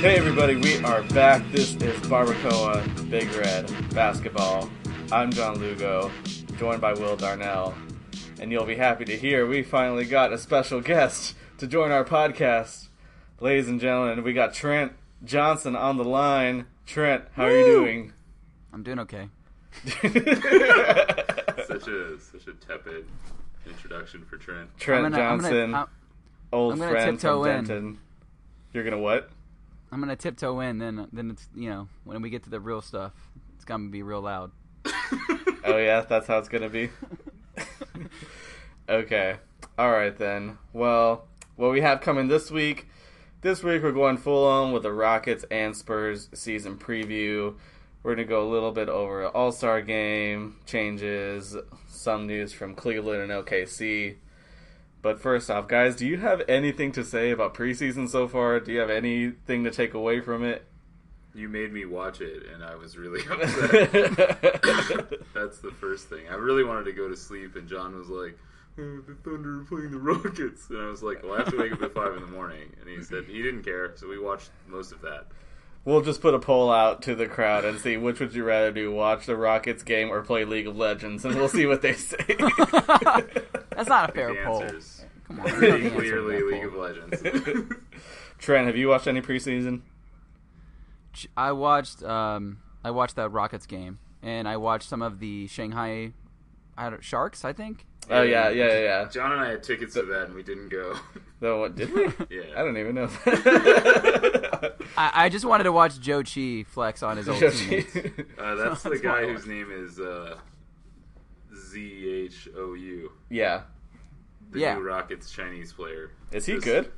Hey everybody, we are back. This is Barbacoa Big Red Basketball. I'm John Lugo, joined by Will Darnell. And you'll be happy to hear we finally got a special guest to join our podcast. Ladies and gentlemen, we got Trent Johnson on the line. Trent, how are you doing? I'm doing okay. such a such a tepid introduction for Trent. Trent I'm gonna, I'm Johnson, gonna, I'm, old I'm friend from tiptoe in. Denton. You're gonna what? I'm gonna tiptoe in. Then, then it's you know when we get to the real stuff, it's gonna be real loud. Oh yeah, that's how it's gonna be. okay. All right then. Well, what we have coming this week. This week we're going full on with the Rockets and Spurs season preview. We're gonna go a little bit over All Star game changes, some news from Cleveland and OKC. But first off, guys, do you have anything to say about preseason so far? Do you have anything to take away from it? You made me watch it, and I was really upset. That's the first thing. I really wanted to go to sleep, and John was like, oh, "The Thunder are playing the Rockets," and I was like, "Well, I have to wake up at five in the morning." And he said he didn't care, so we watched most of that. We'll just put a poll out to the crowd and see which would you rather do: watch the Rockets game or play League of Legends, and we'll see what they say. That's not a fair The poll. answers Come on, you know pretty the answer to clearly League poll. of Legends. Trent, have you watched any preseason? I watched um I watched that Rockets game, and I watched some of the Shanghai Sharks. I think. Oh yeah, yeah, yeah. yeah. John and I had tickets to that, and we didn't go. No, what did we? yeah, I don't even know. I, I just wanted to watch Zhou Qi flex on his old teammates. Uh, that's the That's guy whose name is uh, Z H O U. yeah, The Yeah. new Rockets Chinese player. is he This- good?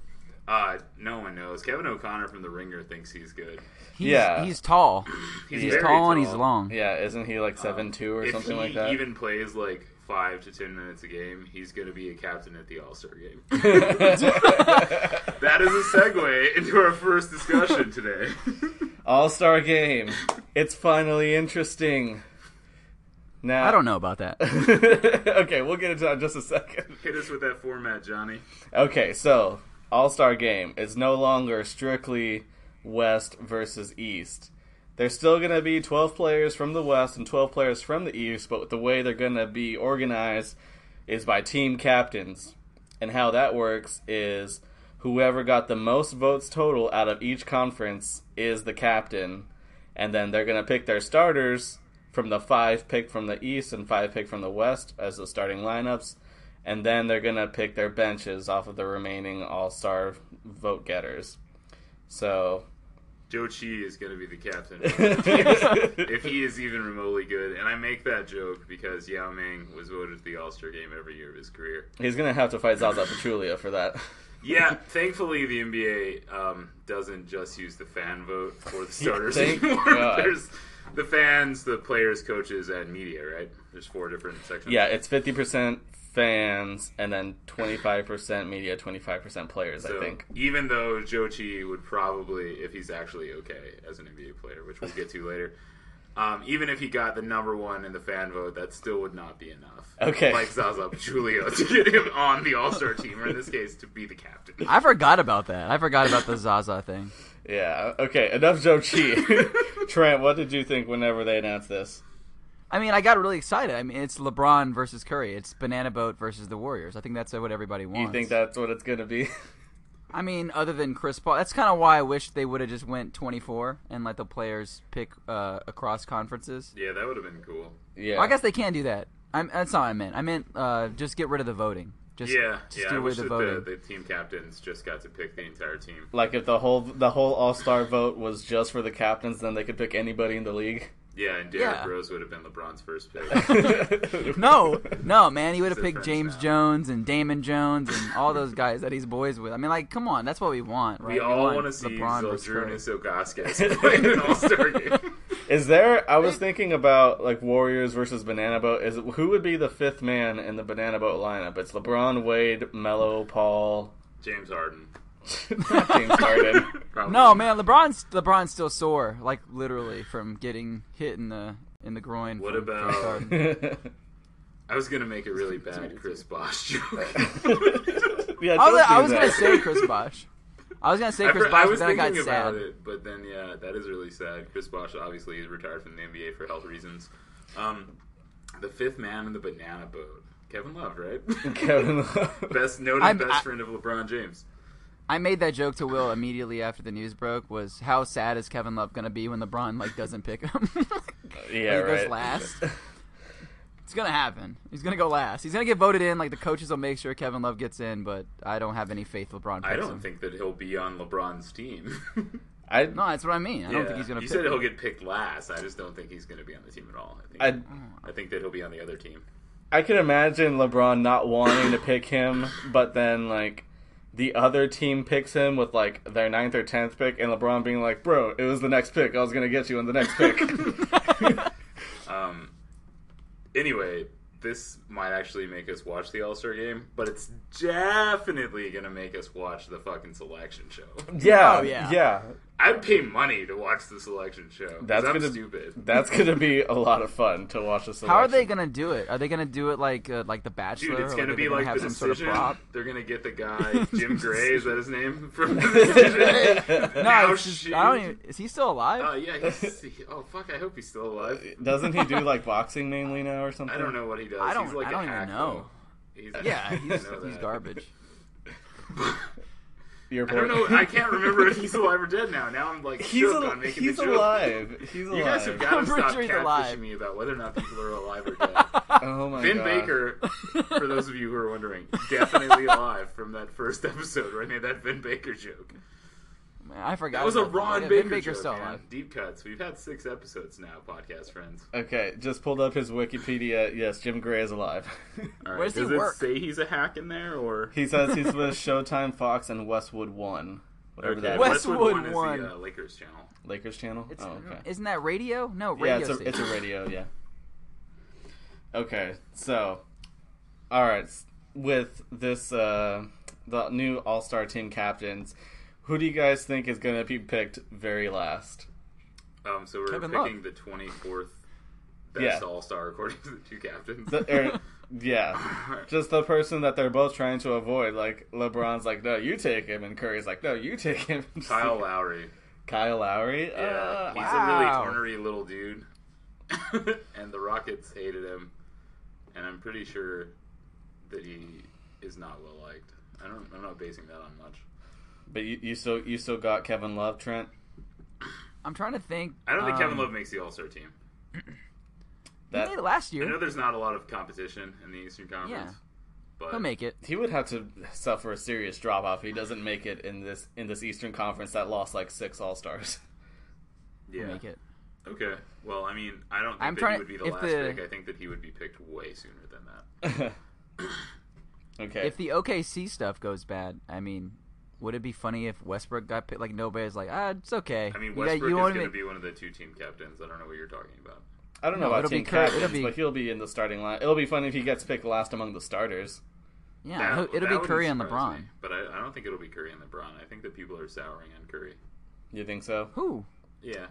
Uh, no one knows. Kevin O'Connor from The Ringer thinks he's good. He's, Yeah. he's tall. He's, He's very tall and he's long. Yeah, isn't he like seven two or If something he like that? He even plays like five to ten minutes a game, he's going to be a captain at the All Star game. that is a segue into our first discussion today. All Star game. It's finally interesting. Now I don't know about that. okay, we'll get into that in just a second. Hit us with that format, Johnny. Okay, so All Star Game is no longer strictly West versus East. There's still going to be 12 players from the West and 12 players from the East, but the way they're going to be organized is by team captains. And how that works is whoever got the most votes total out of each conference is the captain. And then they're going to pick their starters from the five picked from the East and five picked from the West as the starting lineups and then they're gonna pick their benches off of the remaining All Star vote getters. So Zhou Qi is going to be the captain. if he is even remotely good. And I make that joke because Yao Ming was voted to the All Star game every year of his career. he's gonna have to fight Zaza Pachulia for that. Yeah, thankfully the NBA um, doesn't just use the fan vote for the starters thank anymore. God. There's the fans, the players, coaches, and media. Right? There's four different sections. Yeah, it's fifty percent fans and then twenty five percent media, twenty five percent players. So I think. even though Zhou Qi would probably, if he's actually okay as an NBA player, which we'll get to later, um, even if he got the number one in the fan vote, that still would not be enough. Okay. Like Zaza Pachulia to get him on the All Star team, or in this case, to be the captain. I forgot about that. I forgot about the Zaza thing. Yeah. Okay. Enough Zhou Qi. Trent, what did you think whenever they announced this? I mean, I got really excited. I mean, it's LeBron versus Curry. It's Banana Boat versus the Warriors. I think that's what everybody wants. You think that's what it's gonna be? I mean, other than Chris Paul, that's kind of why I wish they would have just went 24 and let the players pick uh, across conferences. Yeah, that would have been cool. yeah. Well, I guess they can do that. I'm, that's not what I meant. I meant uh, just get rid of the voting. Just, Yeah, just yeah. do I wish the that the, the team captains just got to pick the entire team. Like if the whole the whole All Star vote was just for the captains, then they could pick anybody in the league. Yeah, and Derrick Yeah. Rose would have been LeBron's first pick. No, no, man. He would have picked James now. Jones and Damon Jones and all those guys that he's boys with. I mean, like, come on, that's what we want, right? we all want want to see LeBron versus Curry. Zydrunas Ilgauskas playing an All Star game. Is there? I was thinking about like Warriors versus Banana Boat. Is who would be the fifth man in the Banana Boat lineup? It's LeBron, Wade, Melo, Paul, James Harden. Not James Harden. Probably. No, man, LeBron's LeBron's still sore, like literally from getting hit in the in the groin. What from about- James Harden. I was gonna make a really bad Chris Bosh joke. yeah, I was, I was gonna say Chris Bosh. I was gonna say Chris fr- Bosh, I but was then I got thinking about sad. it, but then yeah, that is really sad. Chris Bosh obviously is retired from the NBA for health reasons. Um, the fifth man in the banana boat, Kevin Love, right? Kevin Love. best noted I'm- best I- friend of LeBron James. I made that joke to Will immediately after the news broke. Was how sad is Kevin Love gonna be when LeBron like doesn't pick him? Yeah, he goes right. last. It's gonna happen. He's gonna go last. He's gonna get voted in. Like the coaches will make sure Kevin Love gets in, but I don't have any faith LeBron picks I don't him. think that he'll be on LeBron's team. I No, that's what I mean. I don't think he's gonna. You pick said him. he'll get picked last. I just don't think he's going to be on the team at all. I think I oh. I think that he'll be on the other team. I can imagine LeBron not wanting to pick him, but then like the other team picks him with like their ninth or tenth pick, and LeBron being like, "Bro, it was the next pick. I was gonna get you in the next pick." Um, anyway, this might actually make us watch the All Star game, but it's definitely going to make us watch the fucking selection show. yeah, Oh, yeah. yeah. I'd pay money to watch the selection show. That's I'm gonna stupid. That's gonna be a lot of fun to watch this. How are they gonna do it? Are they gonna do it like uh, like The Bachelor? Dude, it's gonna are be gonna like have the some decision. sort of prop. They're gonna get the guy Jim Gray. Is that his name from the decision? No, Now just, I don't even. Is he still alive? Oh yeah, he's, he, oh fuck! I hope he's still alive. Doesn't he do like boxing mainly now or something? I don't know what he does. I don't- He's like I a don't even know. He's, yeah, he's, know he's that. Garbage. Your I don't know. I can't remember if he's alive or dead now. Now I'm like He's shook al- on making he's the joke. alive. He's alive. You guys have got to I'm pretty stop sure he's catfishing alive. me about whether or not people are alive or dead. Oh my Vin god. Baker, for those of you who are wondering, definitely alive from that first episode Right I made that Vin Baker joke. Man, I forgot. That was a Ron Yeah, Baker Vin joke, man. Deep cuts. We've had six episodes now, podcast friends. Okay, just pulled up his Wikipedia. Yes, Jim Gray is alive. All right. Where does he Does work? say he's a hack in there, or he says he's with Showtime, Fox, and Westwood One, whatever Okay, that is. Westwood One is the uh, Lakers channel. Lakers channel. It's, oh, okay. Isn't that radio? No, radio yeah, it's a it's a radio. Yeah. Okay, so, all right, with this uh the new All Star team captains, who do you guys think is going to be picked very last? Um, so we're Kevin picking Love. the twenty fourth best Yeah. All Star according to the two captains. The, er, yeah, just the person that they're both trying to avoid. Like LeBron's like, no, you take him, and Curry's like, no, you take him. Kyle Lowry. Kyle Lowry. Yeah, Uh, he's wow. a really ornery little dude, and the Rockets hated him, and I'm pretty sure that he is not well liked. I don't. I'm not basing that on much. But you, you still you still got Kevin Love, Trent. I'm trying to think. I don't think Kevin um, Love makes the All Star team. He That made it last year. I know there's not a lot of competition in the Eastern Conference, Yeah. but He'll make it. he would have to suffer a serious drop off if he doesn't make it in this in this Eastern Conference that lost like six All Stars. He'll yeah. make it. Okay. Well, I mean, I don't think I'm that trying- he would be the if last the- pick. I think that he would be picked way sooner than that. okay. If the OKC stuff goes bad, I mean, would it be funny if Westbrook got picked? Like nobody's like, ah, it's okay. I mean, You got- Westbrook you is going to be one of the two team captains. I don't know what you're talking about. I don't know No, about it'll be team Cur- captains, be- but he'll be in the starting line. It'll be funny if he gets picked last among the starters. Yeah, That- it'll, it'll be Curry and LeBron. me, but I, I don't think it'll be Curry and LeBron. I think that people are souring on Curry. You think so? Who? Yeah.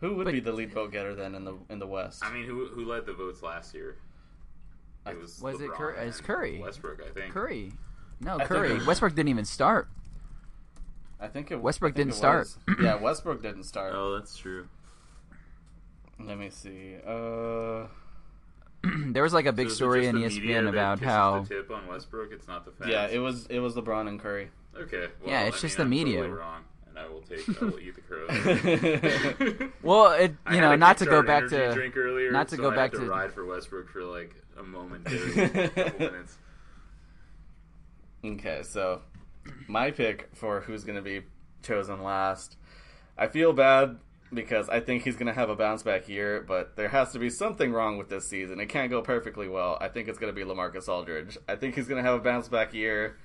Who would But- be the lead vote getter then in the in the West? I mean, who who led the votes last year? It was Was it LeBron Cur- it's Curry. Westbrook, I think. Curry. No, I Curry. Westbrook didn't even start. I think it, Westbrook I think didn't it start. was. yeah, Westbrook didn't start. Oh, that's true. Let me see. Uh, there was like a big So is it story just in the media ESPN that about kisses how the tip on Westbrook. It's not the fans. yeah, it was it was LeBron and Curry. Okay. Well, Yeah, it's I just mean, the I'm media. Totally wrong, and I will take. I will eat the crow. Well, it I you had know a not to go Kickstart back energy to drink earlier, not to so go I back had to to- ride for Westbrook for like a momentary couple minutes. Okay, so my pick for who's going to be chosen last. I feel bad because I think he's going to have a bounce back year, but there has to be something wrong with this season. It can't go perfectly well. I think it's going to be Lamarcus Aldridge. I think he's going to have a bounce back year,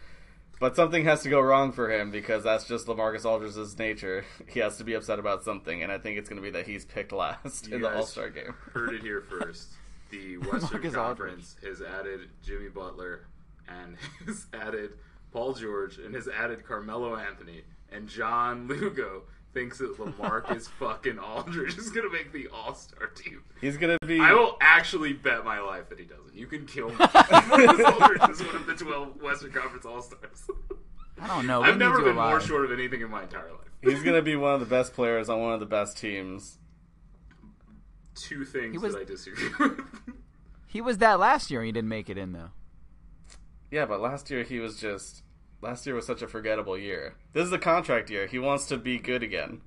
but something has to go wrong for him because that's just Lamarcus Aldridge's nature. He has to be upset about something, and I think it's going to be that he's picked last You in the All Star game. Heard it here first. The Western Marcus Conference has added Jimmy Butler and has added Paul George and has added Carmelo Anthony and John Lugo thinks that Lamarcus fucking Aldridge is gonna make the All Star team. He's going to be. I will actually bet my life that he doesn't. You can kill me. Lamarcus Aldridge is one of the twelve Western Conference All Stars. I don't know. I've never need you been more short of anything in my entire life. He's gonna be one of the best players on one of the best teams. Two things was- that I disagree with. He was that last year and he didn't make it in though. Yeah, but last year he was just. Last year was such a forgettable year. This is a contract year. He wants to be good again.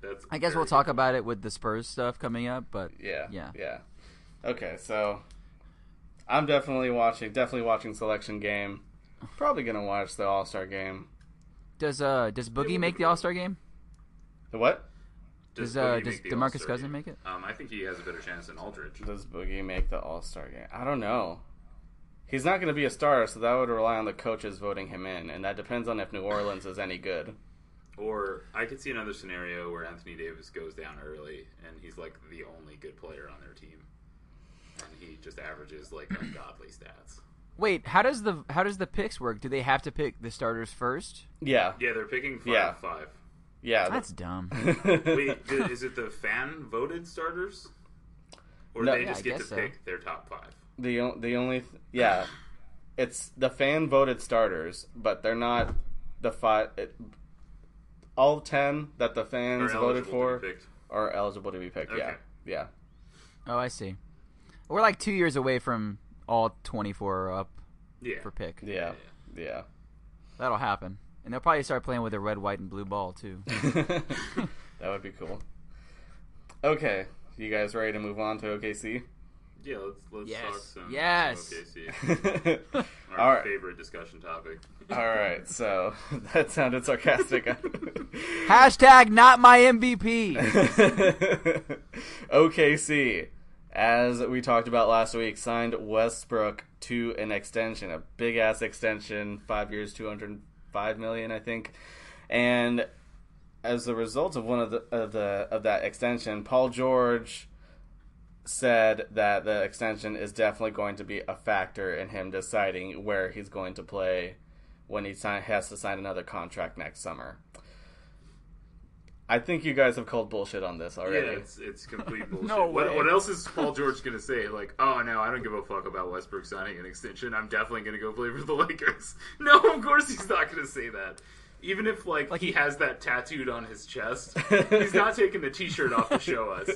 That's I guess we'll talk about it with the Spurs stuff coming up, but Yeah. Yeah. Yeah. Okay, so I'm definitely watching. Definitely watching selection game. Probably gonna watch the All Star game. does uh does Boogie make the All Star game? The what? Does Does uh Boogie does make the Demarcus All-Star Cousins game? make it? Um, I think he has a better chance than Aldridge. Does Boogie make the All Star game? I don't know. He's not going to be a starter, so that would rely on the coaches voting him in, and that depends on if New Orleans is any good. Or I could see another scenario where Anthony Davis goes down early and he's like the only good player on their team, and he just averages like ungodly stats. Wait, how does the how does the picks work? Do they have to pick the starters first? Yeah, Yeah, they're picking five Yeah. five. yeah. That's dumb. Wait, is it the fan voted starters, or No. they Yeah, just I get to so. pick their top five? The o- the only th- yeah, it's the fan voted starters, but they're not the five. It, all ten that the fans voted for are eligible to be picked. Yeah, Okay. yeah. Oh, I see. We're like two years away from all twenty four up Yeah. for pick. Yeah, yeah. That'll happen, and they'll probably start playing with a red, white, and blue ball too. that would be cool. Okay, you guys ready to move on to OKC? Yeah, let's let's Yes. talk some Yes. OKC. Our All right. favorite discussion topic. All right, so that sounded sarcastic. Hashtag not my MVP. OKC, as we talked about last week, signed Westbrook to an extension, a big ass extension, five years, two hundred five million, I think, and as a result of one of the of the of that extension, Paul George said that the extension is definitely going to be a factor in him deciding where he's going to play when he sign, has to sign another contract next summer. I think you guys have called bullshit on this already. Yeah, it's it's complete bullshit. No what, way. what else is Paul George gonna say? Like, oh no, I don't give a fuck about Westbrook signing an extension. I'm definitely gonna go play for the Lakers. No, of course he's not gonna say that. Even if like, Like he, he- has that tattooed on his chest, he's not taking the T-shirt off to show us.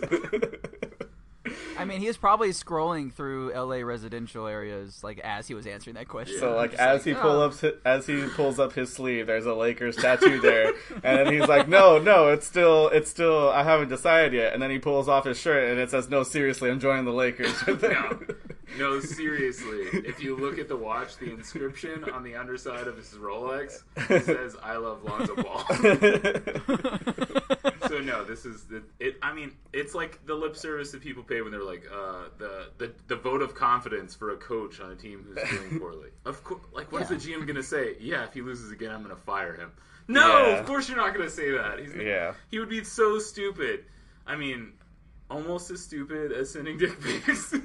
I mean, he was probably scrolling through LA residential areas like as he was answering that question. So like Just as he oh. pull oh. up as he pulls up his sleeve, there's a Lakers tattoo there, and then he's like, "No, no, it's still, it's still, I haven't decided yet." And then he pulls off his shirt, and it says, "No, seriously, I'm joining the Lakers." No, no, seriously. If you look at the watch, the inscription on the underside of his Rolex says "I love Lonzo Ball." so no, this is the it. I mean, it's like the lip service that people pay when they're like, uh, the the the vote of confidence for a coach on a team who's doing poorly. Of course, like what is Yeah. the GM gonna say? Yeah, if he loses again, I'm gonna fire him. No, Yeah. of course you're not gonna say that. He's, Yeah. he would be so stupid. I mean, almost as stupid as sending dick pics.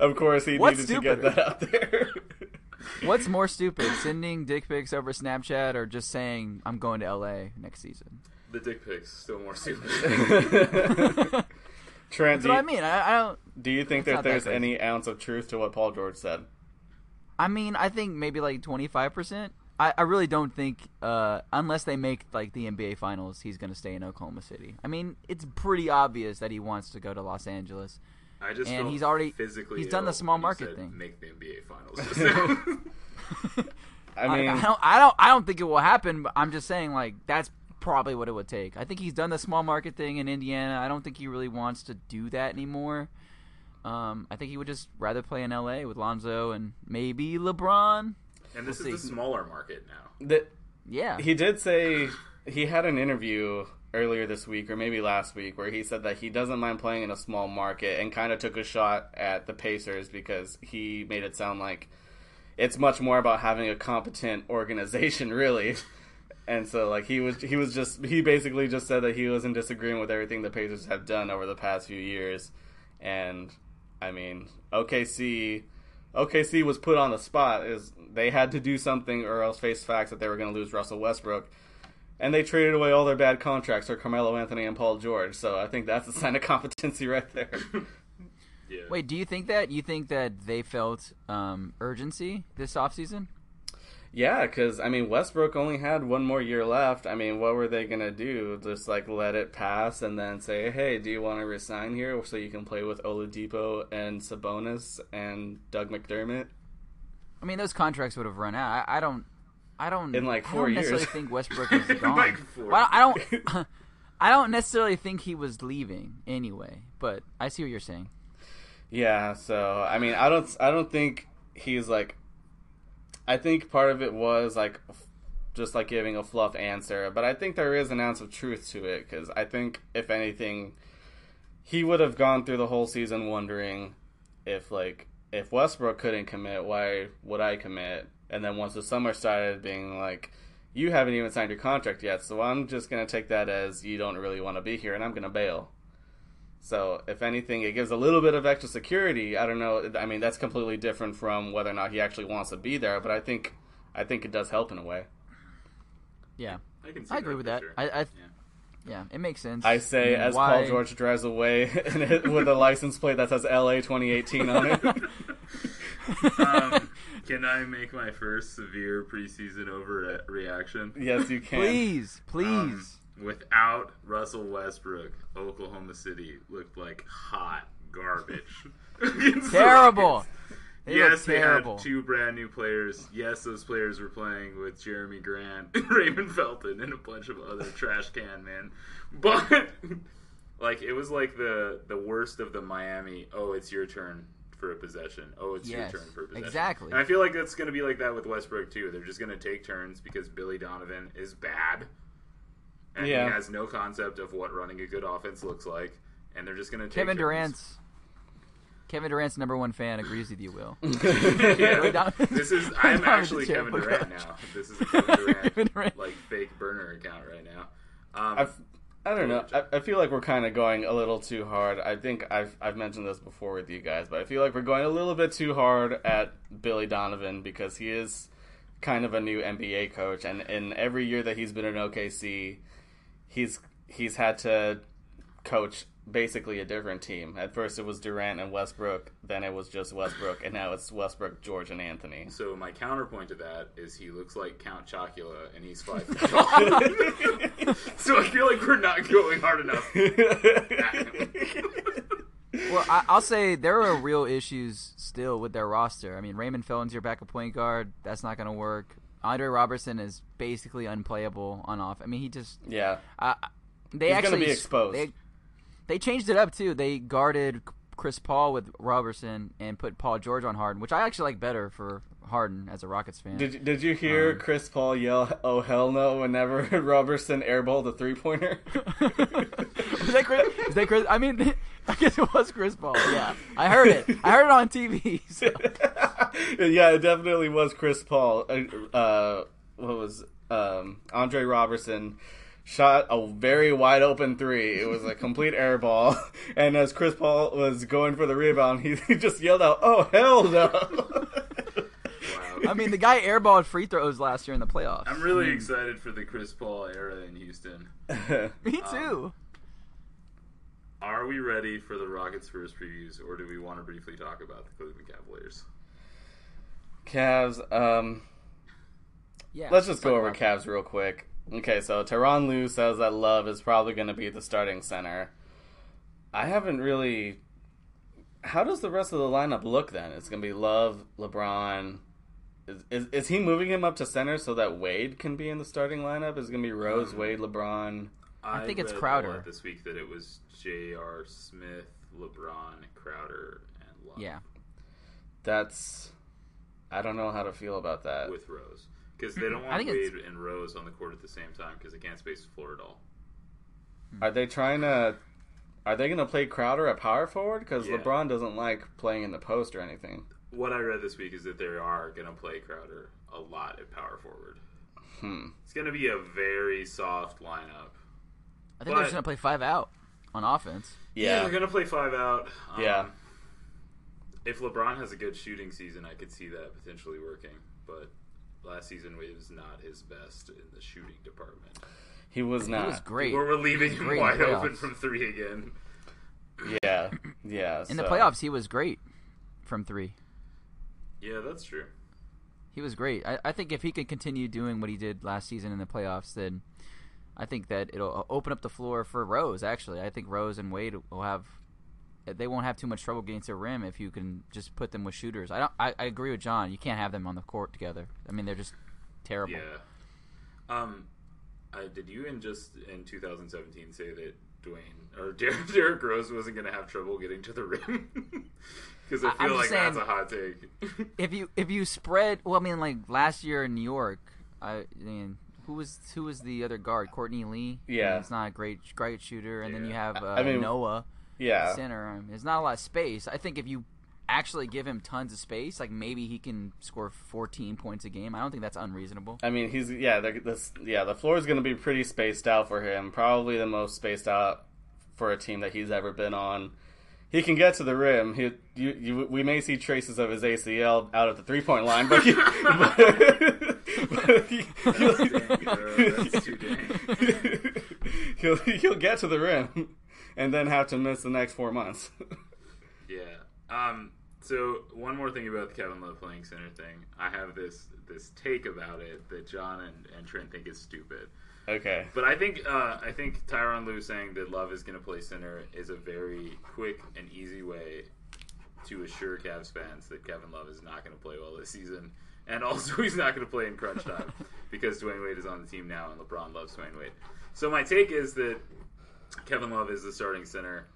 of course, he What's needed to get that out there. What's more stupid, sending dick pics over Snapchat or just saying I'm going to LA next season? the dick pics still more stupid. Trent, That's what I mean. I, I don't. do you think that not that there's any ounce of truth to what Paul George said? I mean, I think maybe like 25 percent. I, I really don't think, uh, unless they make like the NBA Finals, he's going to stay in Oklahoma City. I mean, it's pretty obvious that he wants to go to Los Angeles. I just And he's already- physically. he's done the small market said thing. Make the NBA finals. I mean, I, I don't, I don't, I don't think it will happen. But I'm just saying, like that's probably what it would take. I think he's done the small market thing in Indiana. I don't think he really wants to do that anymore. Um, I think he would just rather play in LA with Lonzo and maybe LeBron. and this We'll is the smaller market now. that Yeah, he did say he had an interview earlier this week or maybe last week where he said that he doesn't mind playing in a small market and kind of took a shot at the Pacers because he made it sound like it's much more about having a competent organization really. And so like he was he was just he basically just said that he was in disagreement with everything the Pacers have done over the past few years. And I mean, OKC OKC was put on the spot is they had to do something or else face facts that they were going to lose Russell Westbrook. And they traded away all their bad contracts for Carmelo Anthony and Paul George. So I think that's a sign of competency right there. Yeah. Wait, do you think that? You think that they felt um, urgency this offseason? Yeah, because I mean Westbrook only had one more year left. I mean, what were they gonna do? Just like let it pass and then say, "Hey, do you want to resign here so you can play with Oladipo and Sabonis and Doug McDermott?" I mean, those contracts would have run out. I, I don't. I don't. In, like, I four don't necessarily think Westbrook is gone. like, Well, I don't. I don't necessarily think he was leaving anyway, but I see what you're saying. Yeah, so I mean, I don't, I don't think he's like. I think part of it was like, just like giving a fluff answer, but I think there is an ounce of truth to it because I think if anything, he would have gone through the whole season wondering if like if Westbrook couldn't commit, why would I commit? And then once the summer started, being like, you haven't even signed your contract yet, so I'm just gonna take that as you don't really want to be here, and I'm gonna bail. So, if anything, it gives a little bit of extra security. I don't know. I mean, that's completely different from whether or not he actually wants to be there. But I think, I think it does help in a way. Yeah, I can see I agree with that. sure. I, I Yeah. yeah, it makes sense. I say mean, as why- Paul George drives away with a license plate that says LA 2018 on it. um, can I make my first severe preseason overreaction? yes, you can. Please, please. Um, without Russell Westbrook, Oklahoma City looked like hot garbage. terrible. They yes, they terrible. had two brand new players. Yes, those players were playing with Jerami Grant, Raymond Felton, and a bunch of other trash can men. But like, it was like the the worst of the Miami. Oh, it's your turn for a possession. Oh, it's Yes, your turn for a possession. exactly. And I feel like that's going to be like that with Westbrook too. They're just going to take turns because Billy Donovan is bad, and Yeah. he has no concept of what running a good offense looks like. And they're just going to take Kevin turns. Durant's Kevin Durant's number one fan agrees with you, Will. yeah. This is I'm actually Kevin Durant coach. now. This is a Kevin Durant, Kevin Durant. like fake burner account right now. Um, I've, I don't know. I, I feel like we're kind of going a little too hard. I think I've I've mentioned this before with you guys, but I feel like we're going a little bit too hard at Billy Donovan because he is kind of a new NBA coach, and in every year that he's been in OKC, he's he's had to coach basically a different team. At first, it was Durant and Westbrook. Then it was just Westbrook, and now it's Westbrook, George, and Anthony. so my counterpoint to that is he looks like Count Chocula and he's five feet tall. so I feel like we're not going hard enough. Well, I, I'll say there are real issues still with their roster. I mean, Raymond Felton's your backup point guard. That's not going to work. Andre Robertson is basically unplayable on off. I mean, he just yeah, I I- they He's gonna actually be exposed. They, they changed it up too. They guarded Chris Paul with Robertson and put Paul George on Harden, which I actually like better for Harden as a Rockets fan. Did you- Did you hear Um, Chris Paul yell "Oh hell no" whenever Robertson airballed the three pointer? was that Chris? Is that Chris? I mean, I guess it was Chris Paul. Yeah, I heard it. I heard it on TV. So. yeah, it definitely was Chris Paul. Uh, Uh, what was um, Andre Robertson shot a very wide open three. It was a complete air ball, and as Chris Paul was going for the rebound, he, he just yelled out, "Oh hell no!" I mean, the guy airballed free throws last year in the playoffs. I'm really excited for the Chris Paul era in Houston. Me too. Are we ready for the Rockets first previews, or do we want to briefly talk about the Cleveland Cavaliers? Cavs. Um, yeah. Let's just go over about- Cavs real quick. Okay, so Tyronn Lue says that Love is probably going to be the starting center. I haven't really. How does the rest of the lineup look then? It's going to be Love, LeBron. Is, is, is he moving him up to center so that Wade can be in the starting lineup? Is it going to be Rose, um, Wade, LeBron? I think it's read a Crowder. this week that it was J.R. Smith, LeBron, Crowder, and Love Yeah. That's. I don't know how to feel about that. with Rose because they don't want think it's- Wade and Rose on the court at the same time because they can't space the floor at all. Are they trying to. Are they going to play Crowder at power forward? Because Yeah. LeBron doesn't like playing in the post or anything. What I read this week is that they are going to play Crowder a lot at power forward. Hmm. It's going to be a very soft lineup. I think they're just gonna play five out on offense. Yeah. they're going to play five out. Um, Yeah. If LeBron has a good shooting season, I could see that potentially working. But last season was not his best in the shooting department. He was He not. was great. We're leaving him great wide open from three again. Yeah, yeah. In the playoffs, he was great from three. Yeah, that's true. He was great. I, I think if he could continue doing what he did last season in the playoffs, then I think that it'll uh, open up the floor for Rose. Actually, I think Rose and Wade will have. They won't have too much trouble getting to the rim if you can just put them with shooters. I don't. I, I agree with John. You can't have them on the court together. I mean, they're just terrible. Yeah. Um, I, did you in just in 2017 say that Dwyane or Derek, Derrick Rose wasn't going to have trouble getting to the rim? Because I I- I'm feel like just that's a hot take. If you if you spread, well, I mean, like last year in New York, I mean, who was who was the other guard? Courtney Lee. Yeah. he's not a great great shooter, and then you Yeah. have uh, I mean, Noah. Yeah. center. Um, There's not a lot of space. I think if you actually give him tons of space, like maybe he can score 14 points a game. I don't think that's unreasonable. I mean, he's yeah, this yeah, the floor is going to be pretty spaced out for him. Probably the most spaced out for a team that he's ever been on. He can get to the rim. He, you, you, we may see traces of his ACL out at the three point line, but, he, but, but he, he'll, Dang, bro, that's too dang. he'll he'll get to the rim and then have to miss the next four months. Yeah. Um. So one more thing about the Kevin Love playing center thing, I have this this take about it that John and, and Trent think is stupid. okay. But I think uh, I think Tyronn Lue saying that Love is going to play center is a very quick and easy way to assure Cavs fans that Kevin Love is not going to play well this season, and also he's not going to play in crunch time because Dwyane Wade is on the team now and LeBron loves Dwyane Wade. So my take is that Kevin Love is the starting center,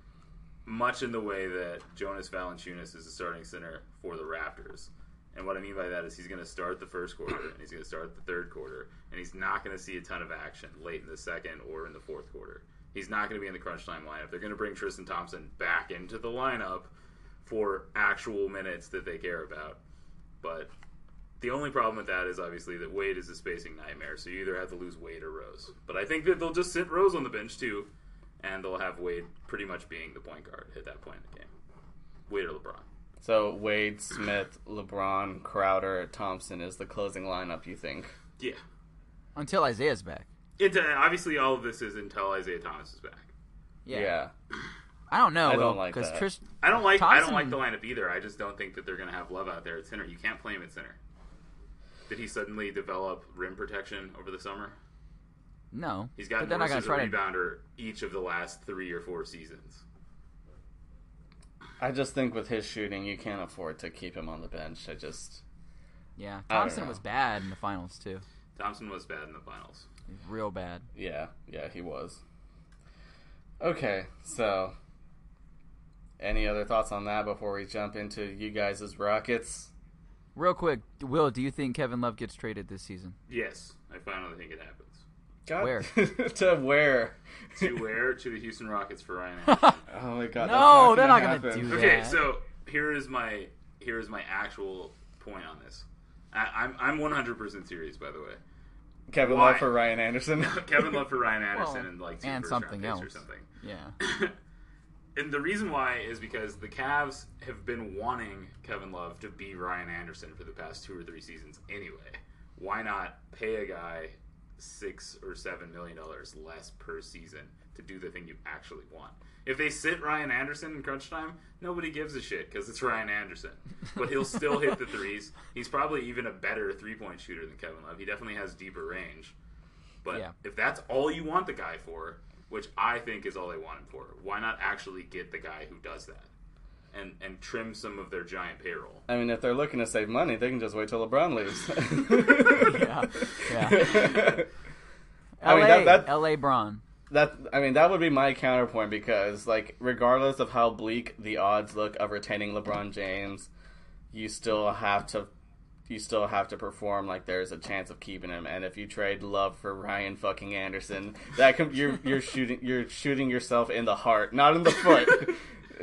much in the way that Jonas Valanciunas is the starting center for the Raptors. And what I mean by that is he's going to start the first quarter and he's going to start the third quarter, and he's not going to see a ton of action late in the second or in the fourth quarter. He's not going to be in the crunch time lineup. They're going to bring Tristan Thompson back into the lineup for actual minutes that they care about. But the only problem with that is obviously that Wade is a spacing nightmare, so you either have to lose Wade or Rose. But I think that they'll just sit Rose on the bench too, and they'll have Wade pretty much being the point guard at that point in the game. Wade or LeBron. So Wade, Smith, LeBron, Crowder, Thompson is the closing lineup. You think? Yeah. Until Isaiah's back. It, uh, obviously, all of this is until Isaiah Thomas is back. Yeah. I don't know. I don't like because that. Trish. I don't like I don't like the lineup either. I just don't think that they're going to have Love out there at center. You can't play him at center. Did he suddenly develop rim protection over the summer? No. He's but gotten they're not worse as a try to. rebounder each of the last three or four seasons. I just think with his shooting, you can't afford to keep him on the bench. I just Yeah. Thompson was bad in the finals too. Thompson was bad in the finals. Real bad. yeah, yeah, he was. Okay, so any other thoughts on that before we jump into you guys' Rockets? Real quick, Will, do you think Kevin Love gets traded this season? Yes, I finally think it happens. God, Where? to where? To where? to the Houston Rockets for Ryan. Anderson. Oh my god! No, that's they're not not gonna gonna happen. do Okay, so here is my here is my actual point on this. I, I'm I'm 100 percent serious, by the way. Kevin Why? Love for Ryan Anderson. Kevin Love for Ryan Anderson Well, and like two and first round something else or something. Yeah. and the reason why is because the Cavs have been wanting Kevin Love to be Ryan Anderson for the past two or three seasons anyway. Why not pay a guy six or seven million dollars less per season to do the thing you actually want? If they sit Ryan Anderson in crunch time, nobody gives a shit because it's Ryan Anderson. But he'll still hit the threes. He's probably even a better three point shooter than Kevin Love. He definitely has deeper range. But Yeah. if that's all you want the guy for, which I think is all they want him for, why not actually get the guy who does that? And and trim some of their giant payroll. I mean, if they're looking to save money, they can just wait till LeBron leaves. Yeah. Yeah. I LA, mean, that- that- LA Braun. that I mean that would be my counterpoint because like regardless of how bleak the odds look of retaining LeBron James, you still have to you still have to perform like there's a chance of keeping him. And if you trade Love for Ryan fucking Anderson, that com- you're you're shooting you're shooting yourself in the heart, not in the foot.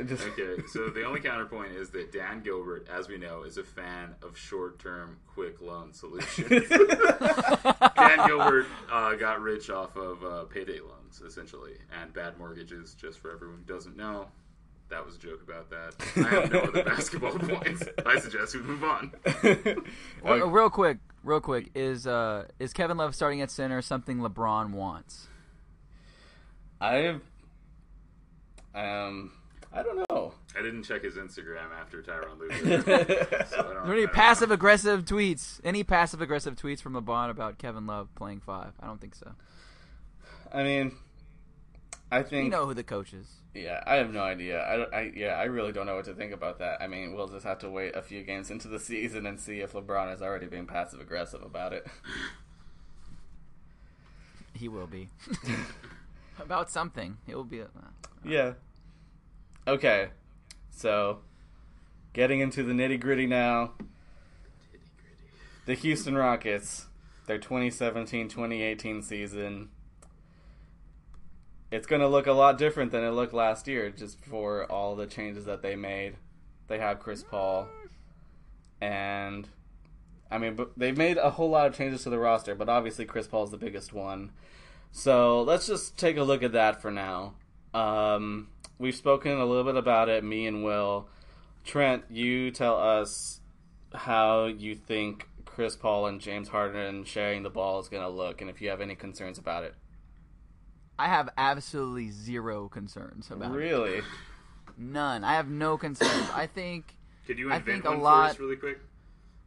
Just- Okay, so the only counterpoint is that Dan Gilbert, as we know, is a fan of short-term, quick loan solutions. Dan Gilbert uh, got rich off of uh, payday loans, essentially, and bad mortgages. Just for everyone who doesn't know, that was a joke about that. I have no other basketball points. I suggest we move on. Well, real quick, real quick, is uh is Kevin Love starting at center something LeBron wants? I um I don't know. I didn't check his Instagram after Tyronn Lue. So I don't, Any passive aggressive tweets? Any passive aggressive tweets from LeBron about Kevin Love playing five? I don't think so. I mean, I think You know who the coach is. Yeah, I have no idea. I, I yeah, I really don't know what to think about that. I mean, we'll just have to wait a few games into the season and see if LeBron is already being passive aggressive about it. He will be. about something. It will be. uh, yeah. Okay. So, getting into the nitty gritty now. The Houston Rockets, their 2017-2018 season. It's going to look a lot different than it looked last year, just for all the changes that they made. They have Chris Paul, and I mean, they've made a whole lot of changes to the roster, but obviously Chris Paul is the biggest one. So let's just take a look at that for now. Um, we've spoken a little bit about it, me and Will. Trent, you tell us how you think Chris Paul and James Harden sharing the ball is going to look, and if you have any concerns about it. I have absolutely zero concerns about it. Really? None. I have no concerns. I think. Could you I invent think a one for lot- us really quick?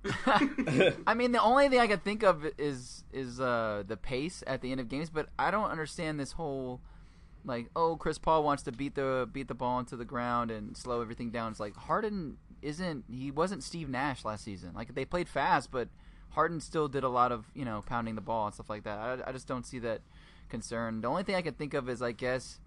I mean, the only thing I can think of is is uh, the pace at the end of games, but I don't understand this whole like, oh, Chris Paul wants to beat the beat the ball into the ground and slow everything down. It's like Harden isn't he wasn't Steve Nash last season. Like they played fast, but Harden still did a lot of you know pounding the ball and stuff like that. I, I just don't see that concern. The only thing I can think of is I guess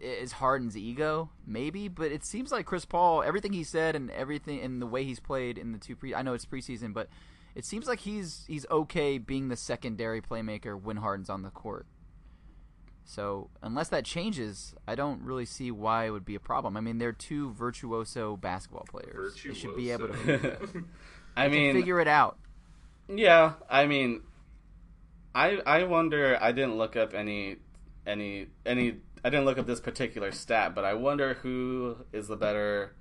is Harden's ego, maybe, but it seems like Chris Paul, everything he said and everything and the way he's played in the two pre I know it's preseason, but it seems like he's he's okay being the secondary playmaker when Harden's on the court. So unless that changes, I don't really see why it would be a problem. I mean, they're two virtuoso basketball players. They should be able to Virtuoso. I mean, figure it out. Yeah, I mean, I I wonder. I didn't look up any any any. I didn't look up this particular stat, but I wonder who is the better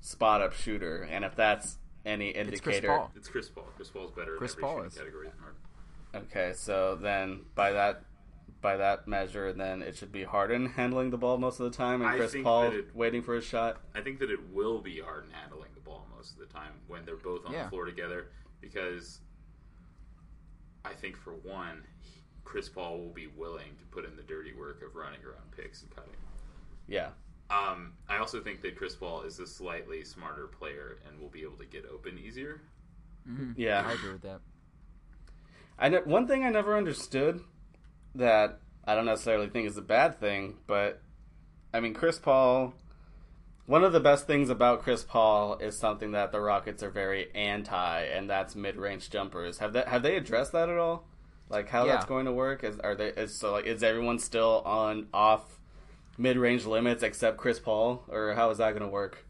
spot up shooter, and if that's any indicator. It's indicator. Chris Paul. It's Chris Paul. Chris Paul's better Chris in every Paul is. category. Okay, so then by that by that measure, then it should be Harden handling the ball most of the time, and I Chris Paul it- waiting for his shot. I think that it will be Harden handling the ball most of the time when they're both on Yeah. the floor together because I think for one, Chris Paul will be willing to put in the dirty work of running around picks and cutting. Yeah, Um, I also think that Chris Paul is a slightly smarter player and will be able to get open easier. Mhm. yeah. I agree with that. I ne- one thing I never understood that I don't necessarily think is a bad thing, but I mean Chris Paul. One of the best things about Chris Paul is something that the Rockets are very anti, and that's mid-range jumpers. Have they have they addressed that at all? Like how Yeah. that's going to work? Is are they is so like is everyone still on off mid-range limits except Chris Paul, or how is that going to work?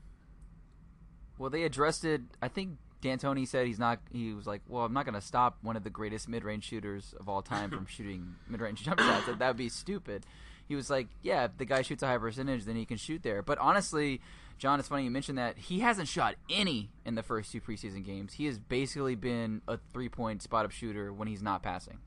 Well, they addressed it. I think D'Antoni said he's not. He was like, "Well, I'm not going to stop one of the greatest mid-range shooters of all time from shooting mid-range jump shots. That would be stupid." He was like, "Yeah, if the guy shoots a high percentage, then he can shoot there." But honestly, John, it's funny you mentioned that he hasn't shot any in the first two preseason games. He has basically been a three-point spot-up shooter when he's not passing.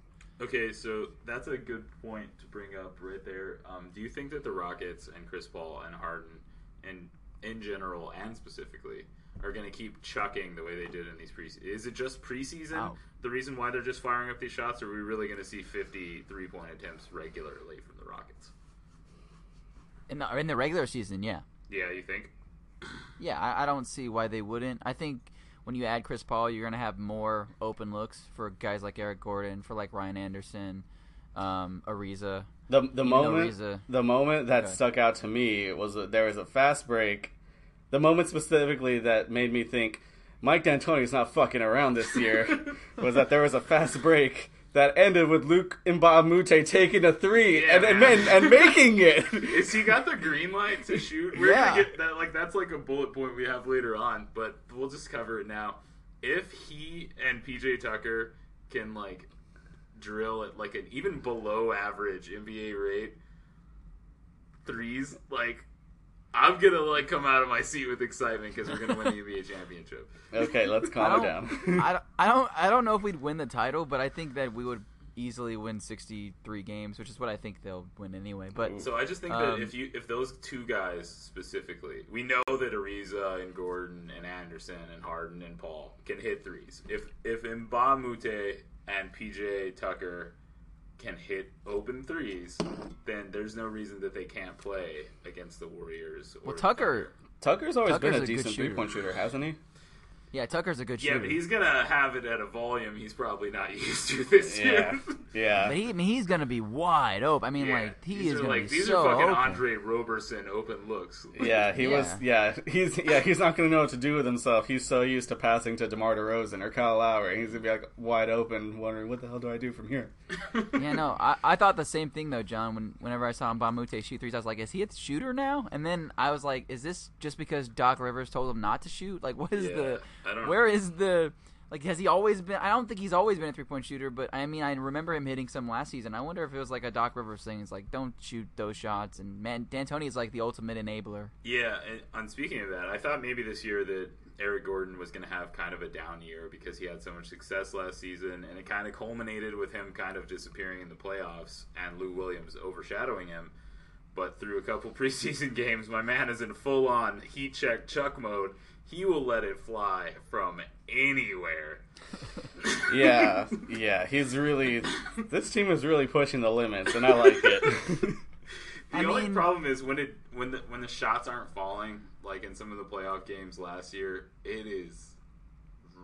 Okay, so that's a good point to bring up right there. Um, do you think that the Rockets and Chris Paul and Harden, and in general and specifically, are going to keep chucking the way they did in these preseason? Is it just preseason? Oh. The reason why they're just firing up these shots, or are we really going to see 50 three point attempts regularly from the Rockets? In the in the regular season, yeah. Yeah, you think? Yeah, I, I don't see why they wouldn't. I think when you add Chris Paul, you're gonna have more open looks for guys like Eric Gordon, for like Ryan Anderson, um, Ariza. The the Even moment Ariza- the moment that Okay. stuck out to me was that there was a fast break. The moment specifically that made me think Mike D'Antoni's not fucking around this year was that there was a fast break that ended with Luc Mbah a Moute taking a three Yeah, and, and, and and making it. Is he got the green light to shoot? We're Yeah. gonna get that. Like that's like a bullet point we have later on, but we'll just cover it now. If he and PJ Tucker can like drill at like an even below average NBA rate threes, like I'm gonna like come out of my seat with excitement because we're gonna win the NBA championship. Okay, let's I calm don't, it down. I, don't- I don't. I don't know if we'd win the title, but I think that we would easily win 63 games, which is what I think they'll win anyway. But So I just think Um, that if you if those two guys specifically, we know that Ariza and Gordon and Anderson and Harden and Paul can hit threes. If if Mbah a Moute and PJ Tucker can hit open threes, then there's no reason that they can't play against the Warriors. Or well, Tucker, Tucker's always Tucker's been a a decent three point shooter, hasn't he? Yeah, Tucker's a good shooter. Yeah, but he's gonna have it at a volume he's probably not used to this Yeah, year. yeah. But he, I mean, he's gonna be wide open. I mean, Yeah, like he these is are gonna like be these so are fucking open. Andre Roberson open looks. Yeah, he was. Yeah. Yeah, he's. Yeah, he's not going to know what to do with himself. He's so used to passing to Demar Derozan or Kyle Lowry. He's going to be like wide open, wondering what the hell do I do from here. Yeah, no, I, I thought the same thing though, John. When whenever I saw him, Mbah a Moute shoot threes, I was like, is he a shooter now? And then I was like, is this just because Doc Rivers told him not to shoot? Like, what is Yeah, the? I don't know. Where is the? Like, has he always been? I don't think he's always been a three point shooter, but I mean, I remember him hitting some last season. I wonder if it was like a Doc Rivers thing. It's like, don't shoot those shots. And man, D'Antoni is like the ultimate enabler. Yeah, and on speaking of that, I thought maybe this year that Eric Gordon was going to have kind of a down year because he had so much success last season, and it kind of culminated with him kind of disappearing in the playoffs and Lou Williams overshadowing him. But through a couple preseason games, my man is in full on heat check Chuck mode. He will let it fly from anywhere. Yeah, yeah. He's really. This team is really pushing the limits, and I like it. The I only mean- problem is when it when the when the shots aren't falling, like in some of the playoff games last year, it is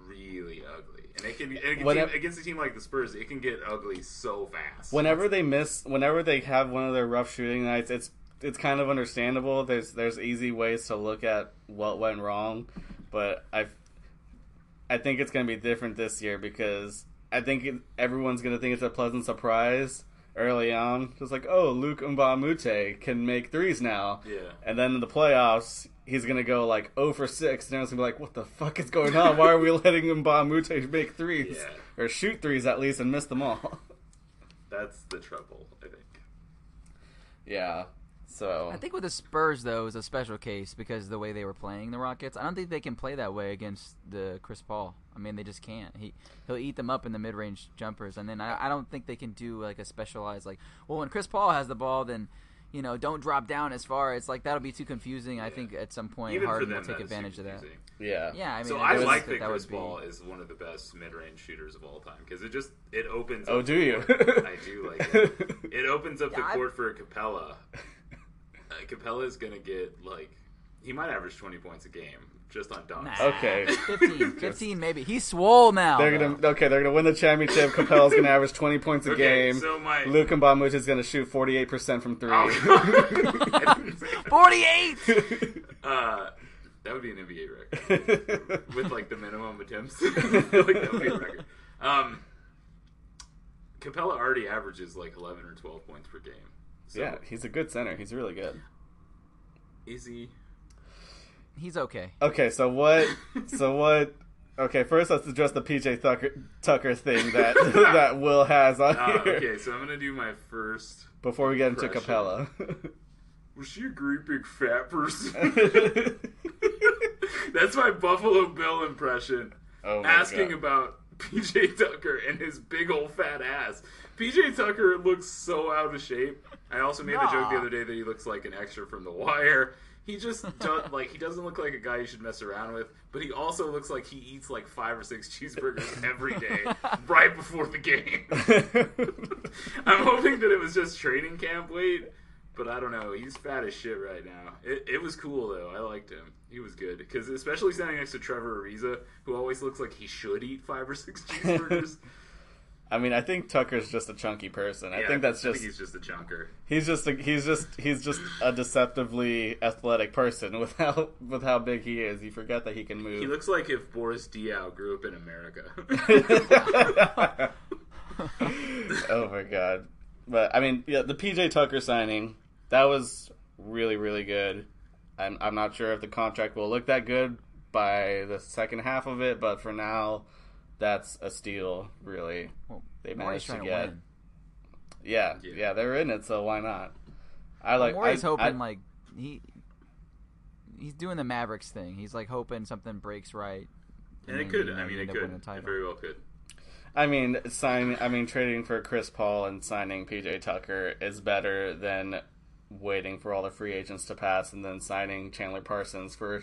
really ugly. And it can, it can When team, it- against a team like the Spurs, it can get ugly so fast. whenever they miss, whenever they have one of their rough shooting nights, it's it's kind of understandable. There's there's easy ways to look at what went wrong, but I I think it's going to be different this year because I think it, everyone's going to think it's a pleasant surprise early on. Just like, oh, Luc Mbah a Moute can make threes now. yeah, And then in the playoffs, he's going to go like 0 for 6. And everyone's going to be like, what the fuck is going on? Why are we letting Mbah a Moute make threes? Yeah. Or shoot threes at least and miss them all. that's the trouble. I think. yeah. So. I think with the Spurs though is a special case because the way they were playing the Rockets. I don't think they can play that way against the Chris Paul. I mean, they just can't. He he'll eat them up in the mid range jumpers, and then I, I don't think they can do like a specialized like. Well, when Chris Paul has the ball, then you know don't drop down as far. It's like that'll be too confusing. I think at some point Even for Harden them, will take advantage of that. yeah. Yeah, I mean, so I I like think that, that Chris would be- Paul is one of the best mid-range shooters of all time because it just it opens. Up Oh, up do the you? court. I do like it. It opens up the Yeah, I- court for Capela. Uh, Capela is gonna get like he might average twenty points a game just on dunks. Nah, Okay. 15, 15 maybe. He's swole now. They're though. gonna okay. They're gonna win the championship. Capela's gonna average twenty points a Okay, game. so my Luc Mbah a Moute is gonna shoot forty eight percent from three. Forty eight. uh, that would be an NBA record with like the minimum attempts. Like that would be a record. Um, Capela already averages like eleven or twelve points per game. So yeah, he's a good center. He's really good. is he? He's okay. Okay, so what? so what? Okay, first let's address the PJ Tucker Tucker thing that that Will has on Uh, here okay, so I'm gonna do my first. before we get into Impression. Capela. Was she a great big fat person? That's my Buffalo Bill impression. oh asking God. about PJ Tucker and his big old fat ass. PJ Tucker looks so out of shape. I also made the joke the other day that he looks like an extra from The Wire. He just does, like he doesn't look like a guy you should mess around with, but he also looks like he eats like five or six cheeseburgers every day right before the game. I'm hoping that it was just training camp weight, but I don't know. He's fat as shit right now. It, it was cool though. I liked him. He was good because especially standing next to Trevor Ariza, who always looks like he should eat five or six cheeseburgers. I mean, I think Tucker's just a chunky person. I Yeah, think that's I just he's just a chunker. he's just a, he's just he's just a deceptively athletic person with how with how big he is. You forget that he can move. He looks like if Boris Diaw grew up in America. oh my god! But I mean, yeah, the PJ Tucker signing that was really really good. I'm I'm not sure if the contract will look that good by the second half of it, but for now, that's a steal. Really, Well, they managed to get. win. Yeah, Yeah. yeah, they're in it, so why not? I like. Morey's I, hoping I- like he he's doing the Mavericks thing. He's like hoping something breaks right. and it could. I mean, it could. It very well could. I mean, sign. I mean, trading for Chris Paul and signing PJ Tucker is better than waiting for all the free agents to pass and then signing Chandler Parsons for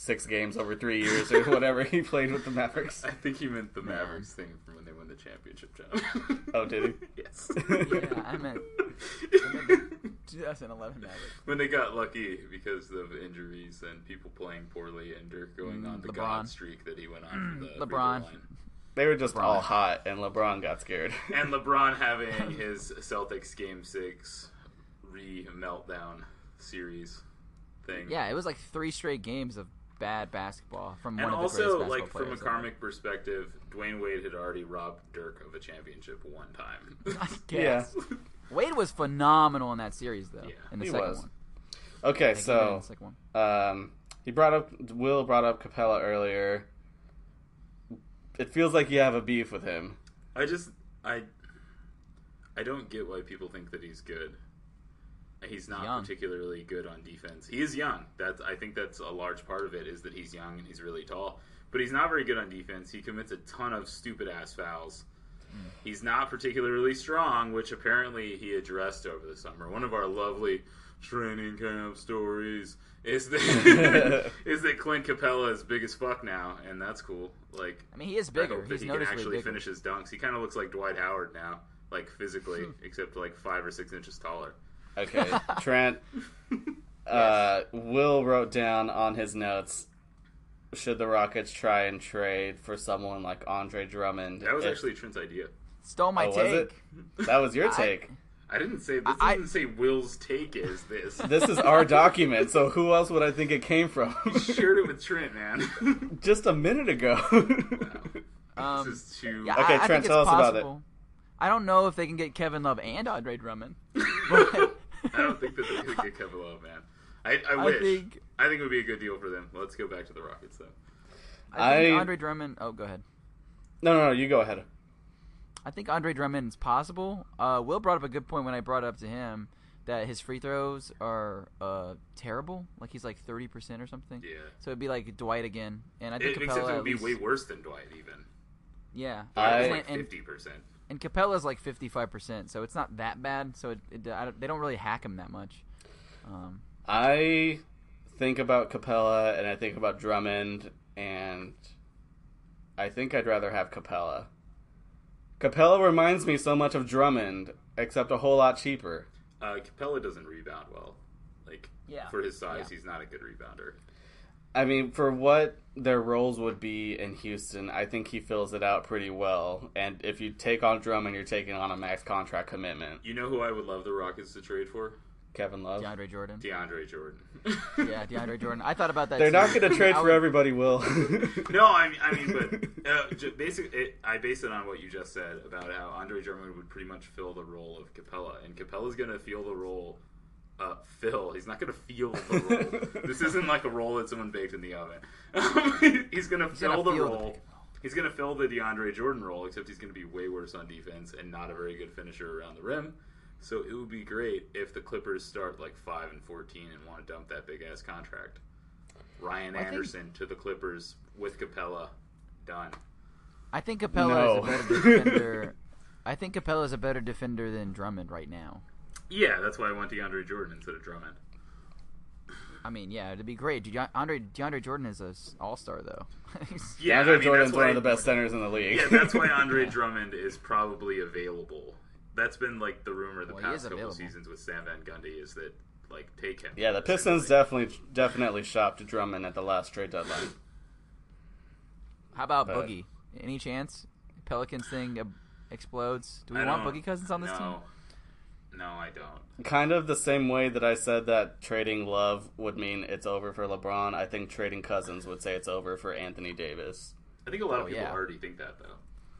six games over three years or whatever he played with the Mavericks. I think he meant the Mavericks thing from when they won the championship, John. Oh, did he? yes. Yeah, I meant- I meant 2011 Mavericks. when they got lucky because of injuries and people playing poorly and Dirk going Mm, on the LeBron. god streak that he went on for the free LeBron. They were just LeBron. all hot, and LeBron got scared. And LeBron having his Celtics game six re meltdown series thing. Yeah, it was like three straight games of bad basketball from And one of the also, greatest basketball like from a players ever. karmic perspective, Dwyane Wade had already robbed Dirk of a championship one time. I Yeah. guess. Wade was phenomenal in that series, though. Yeah, in the he second was. one. Okay, Like, even in so the second one. um, he brought up Will brought up Capela earlier. It feels like you have a beef with him. I just I I don't get why people think that he's good. He's not young. particularly good on defense. He is young. That's I think that's a large part of it is that he's young and he's really tall. But he's not very good on defense. He commits a ton of stupid ass fouls. Hmm. He's not particularly strong, which apparently he addressed over the summer. One of our lovely training camp stories is that is that Clint Capela is big as fuck now, and that's cool. Like I mean, he is bigger. He's he can actually bigger. finish his dunks. He kind of looks like Dwight Howard now, like physically, hmm. except like five or six inches taller. Okay, Trent. Uh, Will wrote down on his notes. Should the Rockets try and trade for someone like Andre Drummond? That was if- actually Trent's idea. Stole my Oh, was take. it? that was your take. I didn't say this. I- doesn't say Will's take is this. This is our document, so who else would I think it came from? shared it with Trent, man. Just a minute ago. Um, this is too. Yeah, Okay, I, I Trent, think tell it's us about it. possible. I don't know if they can get Kevin Love and Andre Drummond. I don't think that they could get Kevin Love, man. I, I I wish. I think- think, it would be a good deal for them. Let's go back to the Rockets, though. I think I- Andre Drummond. Oh, go ahead. no, no, no, you go ahead. I think Andre Drummond is possible. Uh, Will brought up a good point when I brought up to him that his free throws are uh, terrible. Like he's like thirty percent or something. Yeah. So it'd be like Dwight again, and I think It, except it would be least- way worse than Dwight, even. Yeah, I- Dwight like fifty percent. And Capela's like fifty five percent, so it's not that bad. So it, it, I don't, they don't really hack him that much. Um, I think about Capela and I think about Drummond, and I think I'd rather have Capela. Capela reminds me so much of Drummond, except a whole lot cheaper. Uh, Capela doesn't rebound well. Like Yeah. for his size, Yeah. he's not a good rebounder. I mean, for what their roles would be in Houston, I think he fills it out pretty well. And if you take on Drummond, you're taking on a max contract commitment. You know who I would love the Rockets to trade for? Kevin Love. DeAndre Jordan. DeAndre Jordan. Yeah, DeAndre Jordan. I thought about that. They're too. not going to trade for everybody, Will. no, I mean, I mean, but uh, j- basically, it, I base it on what you just said about how Andre Drummond would pretty much fill the role of Capela, and Capela's going to feel the role. Uh, fill. He's not going to feel the role. this isn't like a role that someone baked in the oven. he's going to fill gonna the feel the role. pick roll. He's going to fill the DeAndre Jordan role, except he's going to be way worse on defense and not a very good finisher around the rim. So it would be great if the Clippers start like five and fourteen and want to dump that big ass contract. Ryan I think- Anderson to the Clippers with Capela, done. I think Capela No. is a better defender. I think Capela is a better defender than Drummond right now. Yeah, that's why I want DeAndre Jordan instead of Drummond. I mean, yeah, it'd be great. De- Andre DeAndre Jordan is a all star though. Yeah, DeAndre I mean, Jordan's one of the best centers in the league. Yeah, that's why Andre Drummond is probably available. That's been like the rumor the Well, past couple available. seasons with Stan Van Gundy is that like take him. Yeah, the Pistons definitely definitely shopped Drummond at the last trade deadline. How about But- Boogie? Any chance Pelicans thing uh, explodes? Do we I want Boogie Cousins on this no. team? No, I don't. Kind of the same way that I said that trading Love would mean it's over for LeBron. I think trading Cousins would say it's over for Anthony Davis. I think a lot Oh, of people yeah. already think that though.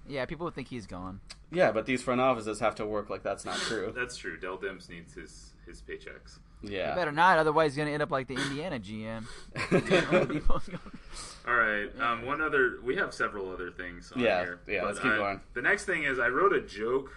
Yeah, people would think he's gone. Yeah, but these front offices have to work like that's not true. That's true. Dell Demps needs his his paychecks. Yeah. Better not, otherwise he's gonna end up like the Indiana GM. All right. Um, one other. We have several other things. On Yeah, here, yeah, let's keep I- going. The next thing is I wrote a joke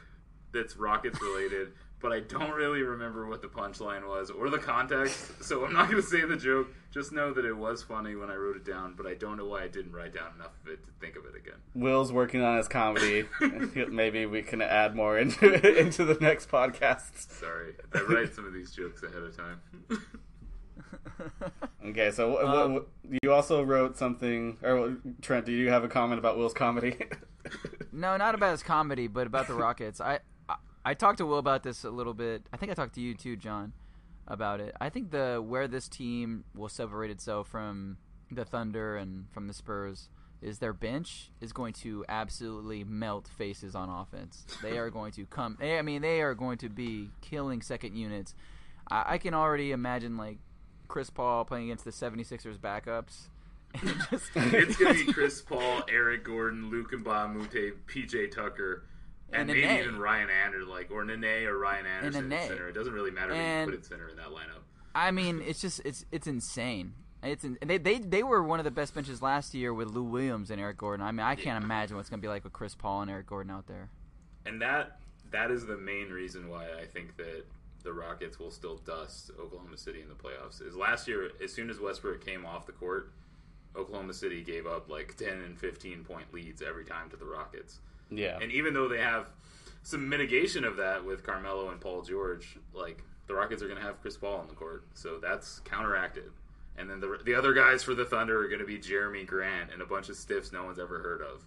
that's Rockets related, but I don't really remember what the punchline was or the context. So I'm not going to say the joke. Just know that it was funny when I wrote it down, but I don't know why I didn't write down enough of it to think of it again. Will's working on his comedy. Maybe we can add more into into the next podcast. Sorry, I write some of these jokes ahead of time. Okay, so wh- wh- Um, wh- you also wrote something, or Trent? Do you have a comment about Will's comedy? No, not about his comedy, but about the Rockets. I, I talked to Will about this a little bit. I think I talked to you too, John, about it. I think the where this team will separate itself from the Thunder and from the Spurs is their bench is going to absolutely melt faces on offense. They are going to come. They, I mean, they are going to be killing second units. I, I can already imagine like Chris Paul playing against the 76ers backups. just- it's going to be Chris Paul, Eric Gordon, Luc Mbah a Moute, PJ Tucker, and, And maybe even Ryan Anderson, like or Nene or Ryan Anderson at center. It doesn't really matter who you put at center in that lineup. I mean, it's just it's it's insane. It's in, they they they were one of the best benches last year with Lou Williams and Eric Gordon. I mean, I can't imagine what's gonna be like with Chris Paul and Eric Gordon out there. And that that is the main reason why I think that the Rockets will still dust Oklahoma City in the playoffs. Is last year, as soon as Westbrook came off the court, Oklahoma City gave up like ten and fifteen point leads every time to the Rockets. Yeah, And even though they have some mitigation of that with Carmelo and Paul George, like the Rockets are going to have Chris Paul on the court, so that's counteracted. And then the the other guys for the Thunder are going to be Jerami Grant and a bunch of stiffs no one's ever heard of.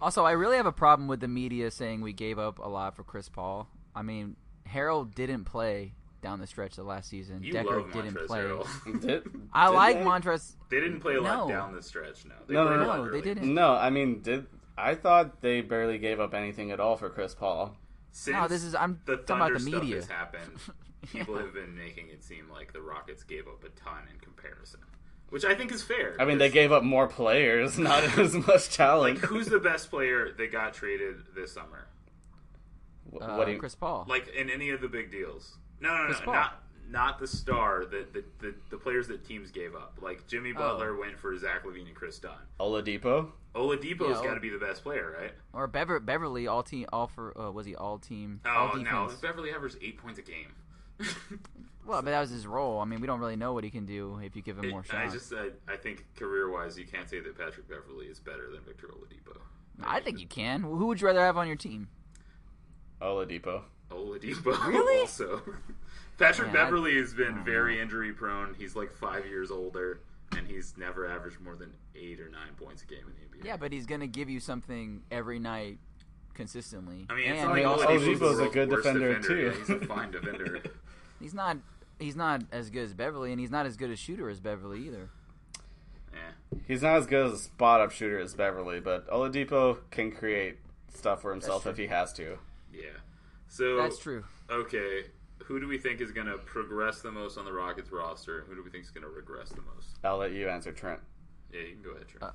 Also, I really have a problem with the media saying we gave up a lot for Chris Paul. I mean, Harrell didn't play down the stretch of last season. You Dekker love didn't Montrezl play. Harrell. Did- I did like they? Montrez. They didn't play a lot No. down the stretch. No, they No, no, no, they didn't. No, I mean, did I thought they barely gave up anything at all for Chris Paul? Since No, this is- I'm the talking about Thunder the stuff media. has happened. People Yeah. have been making it seem like the Rockets gave up a ton in comparison, which I think is fair. I mean, they gave up more players, not as much talent. like who's the best player that got traded this summer? Uh, what do you? Chris Paul. Like in any of the big deals? No, no, no, Chris no Paul. not not the star. that the the the players that teams gave up. Like Jimmy Oh. Butler went for Zach LaVine and Kris Dunn. Oladipo? Oladipo's Yeah, got to be the best player, right? or Bever- Beverley, all team, all for uh, was he all team, Oh all no, defense. Beverley averaged eight points a game. Well, but that was his role. I mean, we don't really know what he can do if you give him more I shots. I just I, I think career wise, you can't say that Patrick Beverley is better than Victor Oladipo. I think you can. Who would you rather have on your team? Oladipo. Oladipo Really? also. Patrick Man, I- Beverley has been don't very injury prone. He's like five years older, and he's never averaged more than eight or nine points a game in the NBA. Yeah, but he's gonna give you something every night consistently. I mean, and not he like also, Oladipo's Oladipo's a good worst defender, too. Yeah, he's a fine defender. he's not he's not as good as Beverley, and he's not as good a shooter as Beverley either. yeah. He's not as good as a spot up shooter as Beverley, but Oladipo can create stuff for himself if he has to. Yeah. So That's true. Okay, who do we think is going to progress the most on the Rockets roster? and Who do we think is going to regress the most? I'll let you answer, Trent. Yeah, you can go ahead, Trent. Uh,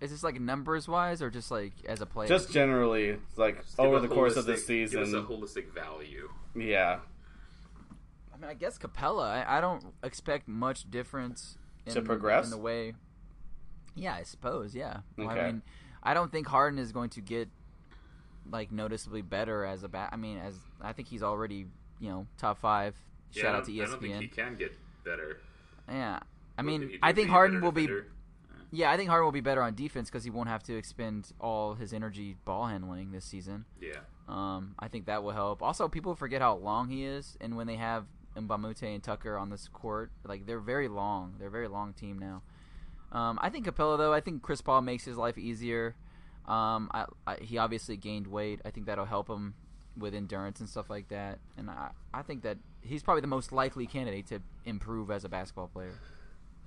Is this like numbers wise or just like as a player? Just generally, like Just over a the course of the holistic- Give us a season. holistic value. Yeah, I mean, I guess Capela. I, I don't expect much difference in, To progress? in the way. Yeah, I suppose. Yeah. Well, Okay. I mean, I don't think Harden is going to get like noticeably better as a bat. I mean, as I think he's already you know top five. Yeah, Shout out to ESPN. I don't think he can get better. Yeah. I mean, I think be Harden will be. defender? Yeah, I think Harden will be better on defense because he won't have to expend all his energy ball handling this season. Yeah. Um, I think that will help. Also, people forget how long he is, and when they have Mbah a Moute and Tucker on this court, like they're very long. They're a very long team now. Um, I think Capela though. I think Chris Paul makes his life easier. Um, I, I, he obviously gained weight. I think that'll help him with endurance and stuff like that. And I, I think that he's probably the most likely candidate to improve as a basketball player.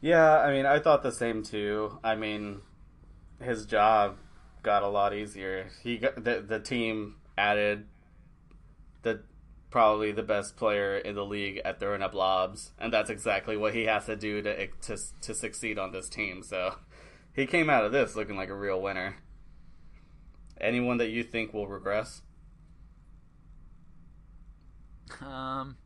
yeah. I mean, I thought the same too. I mean, his job got a lot easier. He got the the team added the probably the best player in the league at throwing up lobs, and that's exactly what he has to do to to to succeed on this team. So he came out of this looking like a real winner. Anyone that you think will regress? Um,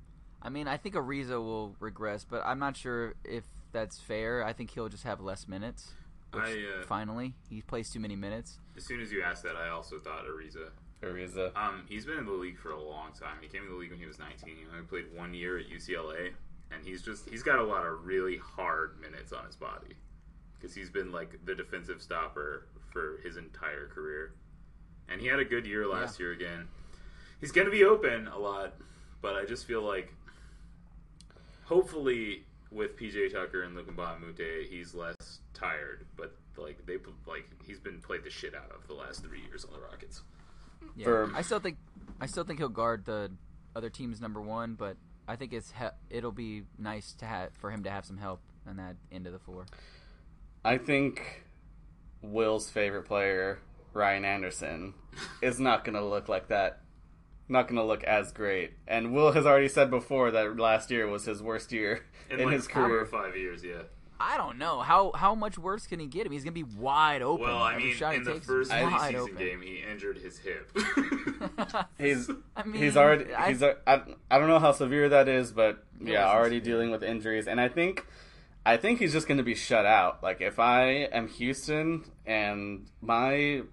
I mean, I think Ariza will regress, but I'm not sure if that's fair. I think he'll just have less minutes. Which, I, uh, finally, he plays too many minutes. As soon as you asked that, I also thought Ariza Ariza? Um, he's been in the league for a long time. He came in the league when he was 19. He only played one year at UCLA, and he's just he's got a lot of really hard minutes on his body because he's been like the defensive stopper for his entire career. And he had a good year last year again. He's going to be open a lot, but I just feel like hopefully with PJ Tucker and Luc Mbah a Moute, he's less tired. But like they like he's been played the shit out of the last three years on the Rockets. Yeah. For- I still think I still think he'll guard the other team's number one, but I think it's he- it'll be nice to have for him to have some help on that end of the floor. I think Will's favorite player, Ryan Anderson, is not going to look like that. Not going to look as great. And Will has already said before that last year was his worst year In, in like his four or career. five years, yeah. I don't know how how much worse can he get him. He's gonna be wide open. Well, I Every mean, shot he in the takes is first wide preseason open. game, he injured his hip. He's I mean, he's already I- he's a- I, I don't know how severe that is, but yeah, already severe. dealing with injuries, and I think I think he's just going to be shut out. Like if I am Houston and my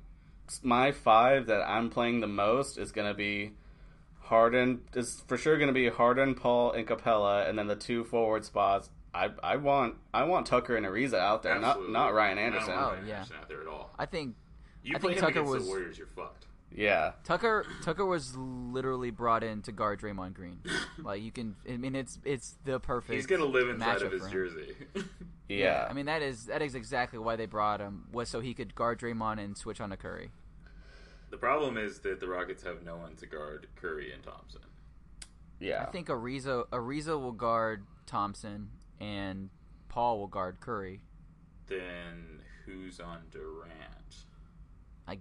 my five that I'm playing the most is going to be Harden is for sure going to be Harden, Paul, and Capela, and then the two forward spots. I I want I want Tucker and Ariza out there, Absolutely. not not Ryan I don't Anderson. want Oh, Ryan yeah. Anderson out there at all. I think You I play think him Tucker against was- the Warriors, you're fucked. Yeah, Tucker Tucker was literally brought in to guard Draymond Green. like you can, I mean, it's it's the perfect. He's gonna live inside of his for him. jersey. yeah. I mean, that is that is exactly why they brought him was so he could guard Draymond and switch on to Curry. The problem is that the Rockets have no one to guard Curry and Thompson. yeah. I think Ariza Ariza will guard Thompson and Paul will guard Curry. Then who's on Durant? I,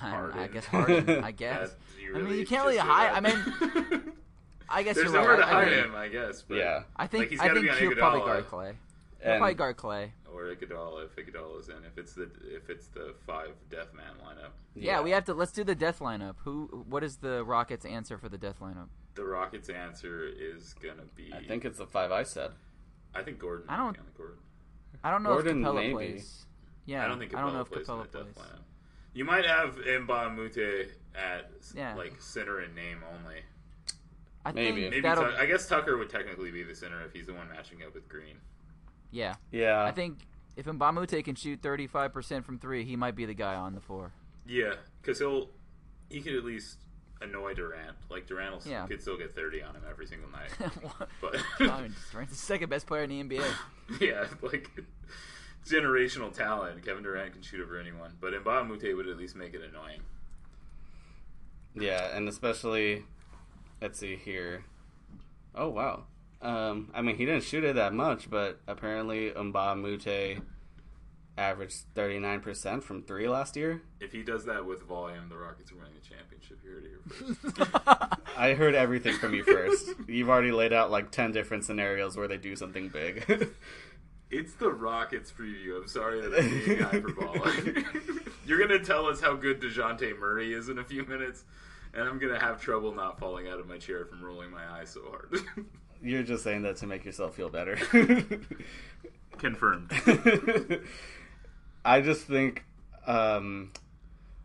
don't I guess Harden. I guess. That- you I mean, you can't really hide- that. I mean, I guess There's you're nowhere right. to I, I hide mean, him, I guess. But Yeah. I think Like, he's I gotta think be on he'll probably Iguodala. guard Clay. He'll And- probably guard Clay. Or Iguodala if Iguodala's in. If it's the if it's the five death man lineup, Yeah. we have to. Let's do the death lineup. Who? What is the Rockets' answer for the death lineup? the Rockets' answer is gonna be. I think it's the five I said. I think Gordon. I don't- might be on the Gordon. I don't know Gordon, if Capela maybe. plays. Yeah, I don't think I Capela don't know if plays Capela in that plays. death lineup. You might have Mbah a Moute at Yeah. like center and name only. I Maybe. think Maybe that'll. Tuck- I guess Tucker would technically be the center if he's the one matching up with Green. Yeah, Yeah. I think if Mbah a Moute can shoot 35% from three, he might be the guy on the floor. Yeah, because he'll he could at least annoy Durant. Like Durant will, Yeah. could still get thirty on him every single night. But I mean, Durant's the second best player in the NBA. yeah, like generational talent. Kevin Durant can shoot over anyone, but Mbah a Moute would at least make it annoying. Yeah, and especially, let's see here. Oh wow. Um, I mean, he didn't shoot it that much, but apparently Mbah a Moute averaged thirty nine percent from three last year. If he does that with volume, the Rockets are winning the championship. You heard it here first. I heard everything from you first. You've already laid out like ten different scenarios where they do something big. It's the Rockets preview. I'm sorry that I'm being hyperbolic. You're gonna tell us how good Dejounte Murray is in a few minutes, and I'm gonna have trouble not falling out of my chair from rolling my eyes so hard. You're just saying that to make yourself feel better. Confirmed. I just think um,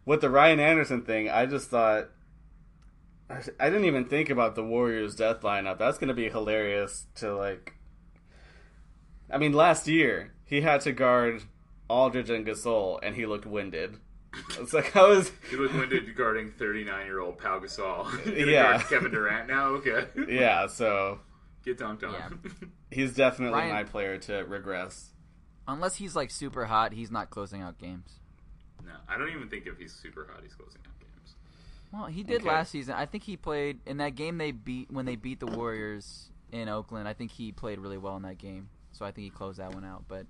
with the Ryan Anderson thing, I just thought I didn't even think about the Warriors' death lineup. That's going to be hilarious to like. I mean, last year he had to guard Aldridge and Gasol, and he looked winded. It's like how is You look winded guarding 39 year old Pau Gasol. Yeah. Kevin Durant now. Okay. yeah. So Get dunked on. Yeah. he's definitely Ryan- my player to regress. Unless he's like super hot, he's not closing out games. no, I don't even think if he's super hot, he's closing out games. Well, he did Okay. last season. I think he played in that game they beat when they beat the Warriors in Oakland. I think he played really well in that game. So I think he closed that one out, but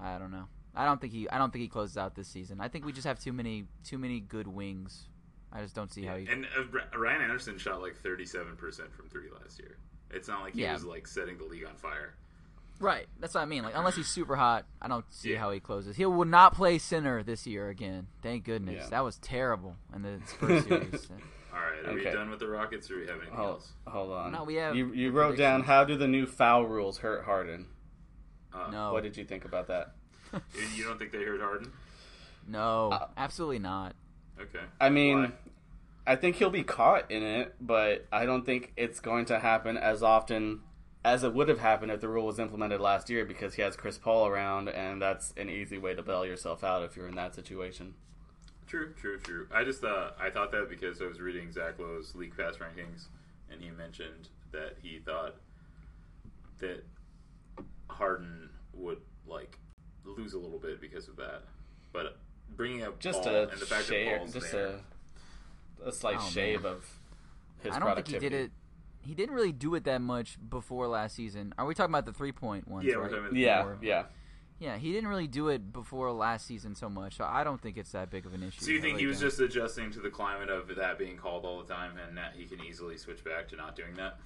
I don't know. I don't think he I don't think he closes out this season. I think we just have too many too many good wings. I just don't see how he And uh, Ryan Anderson shot like 37% from three last year. It's not like he Yeah. was like setting the league on fire. Right. That's what I mean. Like unless he's super hot, I don't see Yeah. how he closes. He will not play center this year again. Thank goodness. Yeah. That was terrible in the Spurs series. All right, are we done with the Rockets, or do we have anything Hold, else? hold on. No, we have you. You the wrote down how do the new foul rules hurt Harden? Uh, no. What did you think about that? You don't think they hurt Harden? no. Uh, absolutely not. Okay. I mean, Why? I think he'll be caught in it, but I don't think it's going to happen as often as it would have happened if the rule was implemented last year because he has Chris Paul around, and that's an easy way to bail yourself out if you're in that situation. True, true, true. I just uh, I thought that because I was reading Zach Lowe's league pass rankings, and he mentioned that he thought that Harden would like lose a little bit because of that. But bringing up Just Paul a and the fact that shave, Paul's just there, a a slight Oh, shave man. of his I don't think he did it. He didn't really do it that much before last season. Are we talking about the three point ones? yeah, we're right? Yeah, Or- yeah. Yeah, he didn't really do it before last season so much. So I don't think it's that big of an issue. So you think really he was don't. just adjusting to the climate of that being called all the time, and that he can easily switch back to not doing that?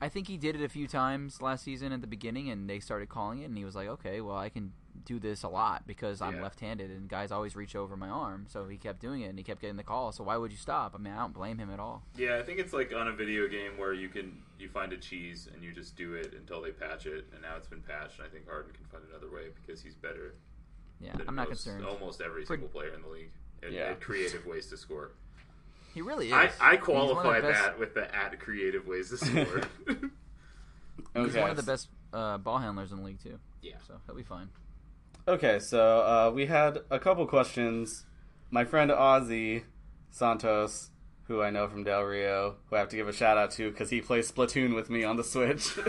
I think he did it a few times last season at the beginning, and they started calling it, and he was like, "Okay, well, I can do this a lot because I'm Yeah. left-handed, and guys always reach over my arm." So he kept doing it, and he kept getting the call. So why would you stop? I mean, I don't blame him at all. Yeah, I think it's like on a video game where you can you find a cheese and you just do it until they patch it, and now it's been patched. And I think Harden can find another way because he's better. Yeah, than I'm not most- concerned. Almost every Pretty- single player in the league at, Yeah. at creative ways to score. He really is. I, I He's one of the qualify best- that with the at creative ways to score. He's one of the best uh, ball handlers in the league too. yeah. So he'll be fine. Okay, so uh, we had a couple questions. My friend Ozzy Santos, who I know from Del Rio, who I have to give a shout out to because he plays Splatoon with me on the Switch.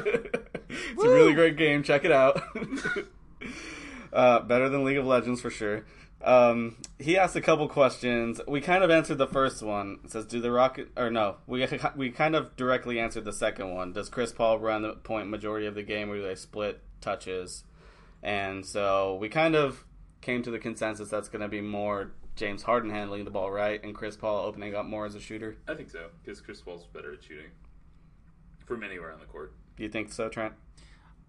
it's a really great game. Check it out. uh, better than League of Legends for sure. Um, he asked a couple questions. We kind of answered the first one. It says, "Do the Rocket or no?" We we kind of directly answered the second one. Does Chris Paul run the point majority of the game, or do they split touches? And so we kind of came to the consensus that's going to be more James Harden handling the ball right, and Chris Paul opening up more as a shooter. I think so because Chris Paul's better at shooting from anywhere on the court. Do you think so, Trent?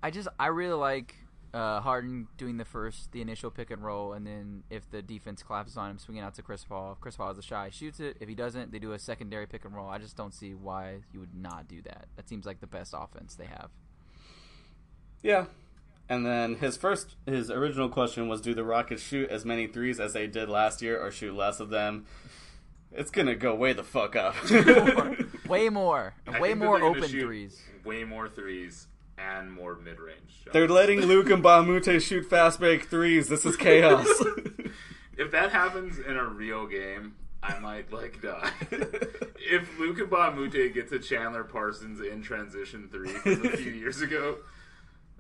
I just I really like uh, Harden doing the first the initial pick and roll, and then if the defense collapses on him, swinging out to Chris Paul. If Chris Paul has a shot, he shoots it. If he doesn't, they do a secondary pick and roll. I just don't see why you would not do that. That seems like the best offense they have. Yeah. And then his first, his original question was, do the Rockets shoot as many threes as they did last year, or shoot less of them? It's gonna go way the fuck up. Way more, I way more open threes. Way more threes and more mid range. They're letting Luke and Bamute shoot fast break threes. This is chaos. If that happens in a real game, I might like die. if Luc Mbah a Moute gets a Chandler Parsons in transition three from a few years ago,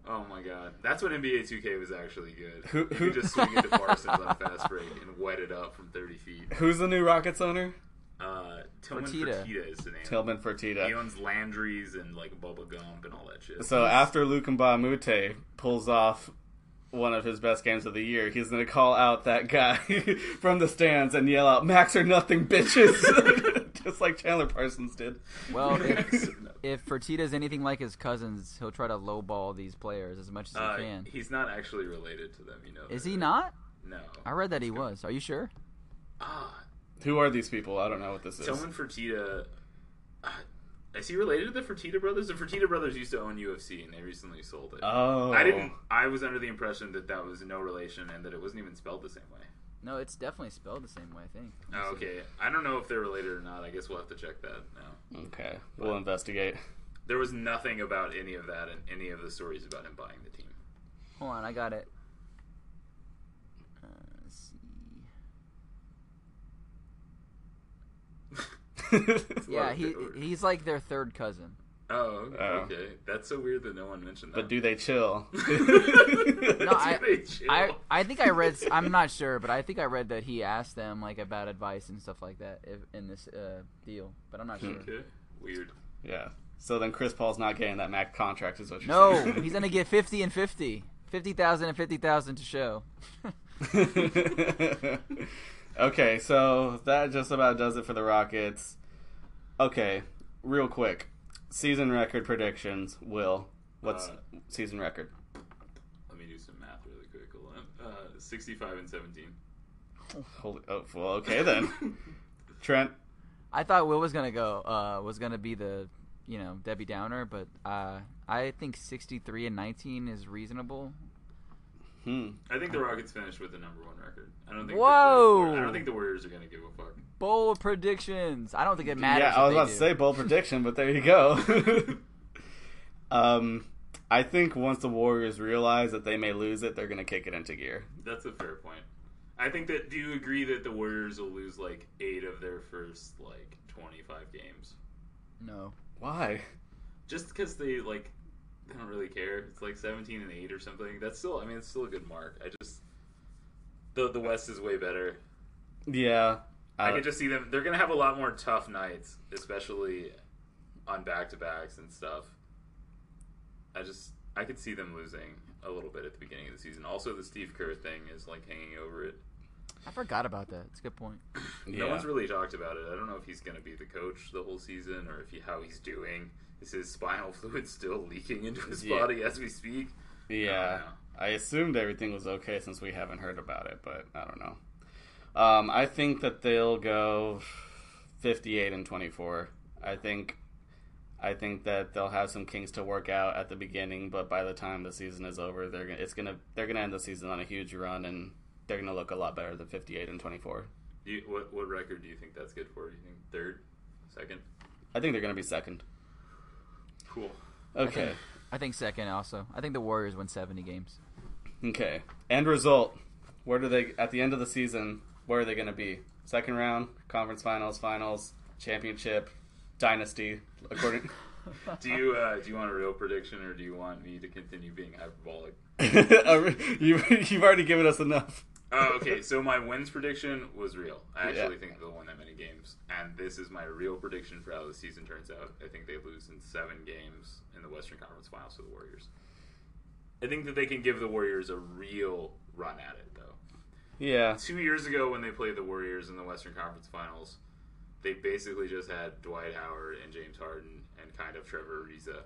oh my god, that's when NBA 2K was actually good. Who- you could just swing it to Parsons on a fast break and wet it up from 30 feet. Who's the new Rockets owner? Uh, Tillman Fertitta. Fertitta is the name. Tillman Fertitta. He owns Landry's and like Bubba Gump and all that shit. So after Luc Mbah a Moute pulls off one of his best games of the year, he's gonna call out that guy from the stands and yell out, "Max or nothing, bitches!" Just like Chandler Parsons did. Well, if, if Fertitta's anything like his cousins, he'll try to lowball these players as much as uh, he can. he's not actually related to them, you know. Is that, he right? not? No. I read that he was. Are you sure? Ah, Who are these people? I don't know what this is. Tillman Fertitta. Uh, is he related to the Fertitta brothers? The Fertitta brothers used to own UFC, and they recently sold it. Oh, I didn't. I was under the impression that that was no relation, and that it wasn't even spelled the same way. No, it's definitely spelled the same way. I think. Oh, okay. I don't know if they're related or not. I guess we'll have to check that now. Okay, we'll investigate. There was nothing about any of that in any of the stories about him buying the team. Hold on, I got it. Uh, let's see. It's a lot Yeah, he, he's like their third cousin. Oh, okay. Oh. okay. That's so weird that no one mentioned that. but do they chill? No, Do I, they chill? I I think I read. I'm not sure, but I think I read that he asked them like about advice and stuff like that if, in this uh, deal. But I'm not sure. Okay. Weird. yeah. So then Chris Paul's not getting that max contract, is what you're No, saying? he's gonna get 50 and 50. 50,000 and 50,000 to show. okay, so that just about does it for the Rockets. Okay, real quick. Season record predictions. Will, what's Uh, season record? Let me do some math really quick. Uh, 65 and 17. Holy, oh, well, okay then. Trent, I thought Will was gonna go. Uh, was gonna be the, you know, Debbie Downer, but uh, I think 63 and 19 is reasonable. Hmm. I think the Rockets finished with the number one record. I don't think. Whoa! The, I don't think the Warriors are going to give a fuck. Bold predictions. I don't think it matters. Yeah, I was they about do. to say bold prediction, but there you go. um, I think once the Warriors realize that they may lose it, they're gonna kick it into gear. That's a fair point. I think that. Do you agree that the Warriors will lose like eight of their first like twenty-five games? No. Why? Just because they like they don't really care. It's like seventeen and eight or something. That's still. I mean, it's still a good mark. I just the the West is way better. Yeah, I uh, could just see them. They're gonna have a lot more tough nights, especially on back to backs and stuff. I just I could see them losing a little bit at the beginning of the season. Also, the Steve Kerr thing is like hanging over it. I forgot about that. It's a good point. No yeah. one's really talked about it. I don't know if he's gonna be the coach the whole season or if he how he's doing. Is his spinal fluid still leaking into his Yeah. body as we speak? Yeah, know. I assumed everything was okay since we haven't heard about it, but I don't know. Um, I think that they'll go fifty-eight and twenty-four. I think, I think that they'll have some kinks to work out at the beginning, but by the time the season is over, they're gonna it's gonna they're gonna end the season on a huge run, and they're gonna look a lot better than fifty-eight and twenty-four. Do you, what what record do you think that's good for? Do you think third, second? I think they're gonna be second. Cool. Okay, I think second also. I think the Warriors win 70 games. okay. End result. Where do they at the end of the season? Where are they gonna be? Second round, conference finals, finals, championship, dynasty. According. Do you uh, do you want a real prediction or do you want me to continue being hyperbolic? you, you've already given us enough. Oh, okay. So my wins prediction was real. I actually Yeah. think they'll win that many games, and this is my real prediction for how the season turns out. I think they lose in seven games in the Western Conference Finals to the Warriors. I think that they can give the Warriors a real run at it, though. Yeah, Two years ago, when they played the Warriors in the Western Conference Finals, they basically just had Dwight Howard and James Harden and kind of Trevor Ariza,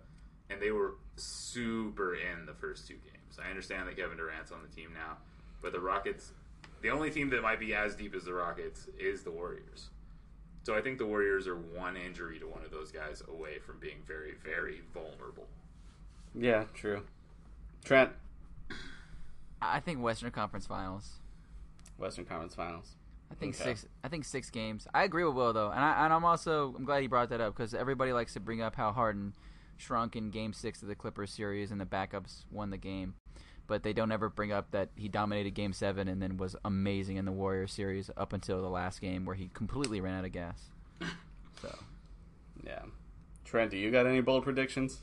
and they were super in the first two games. I understand that Kevin Durant's on the team now, but the Rockets, the only team that might be as deep as the Rockets is the Warriors. So I think the Warriors are one injury to one of those guys away from being very, very vulnerable. yeah, true. Trent, I think Western Conference Finals. Western Conference Finals. I think Okay. six. I think six games. I agree with Will though, and I and I'm also I'm glad he brought that up because everybody likes to bring up how Harden shrunk in Game Six of the Clippers series and the backups won the game, but they don't ever bring up that he dominated Game Seven and then was amazing in the Warrior series up until the last game where he completely ran out of gas. So Yeah. Trent, do you got any bold predictions?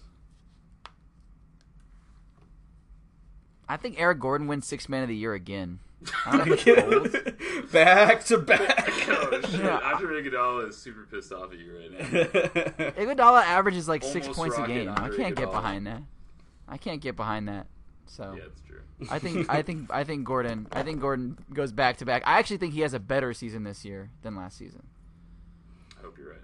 I think Eric Gordon wins Six Man of the Year again. I don't know if it's bold. back to back. oh shit! Yeah. After Iguodala is super pissed off at you right now. Iguodala averages like six points a game. I can't get behind that. I can't get behind that. So Yeah, it's true. I think I think I think Gordon I think Gordon goes back to back. I actually think he has a better season this year than last season. I hope you're right.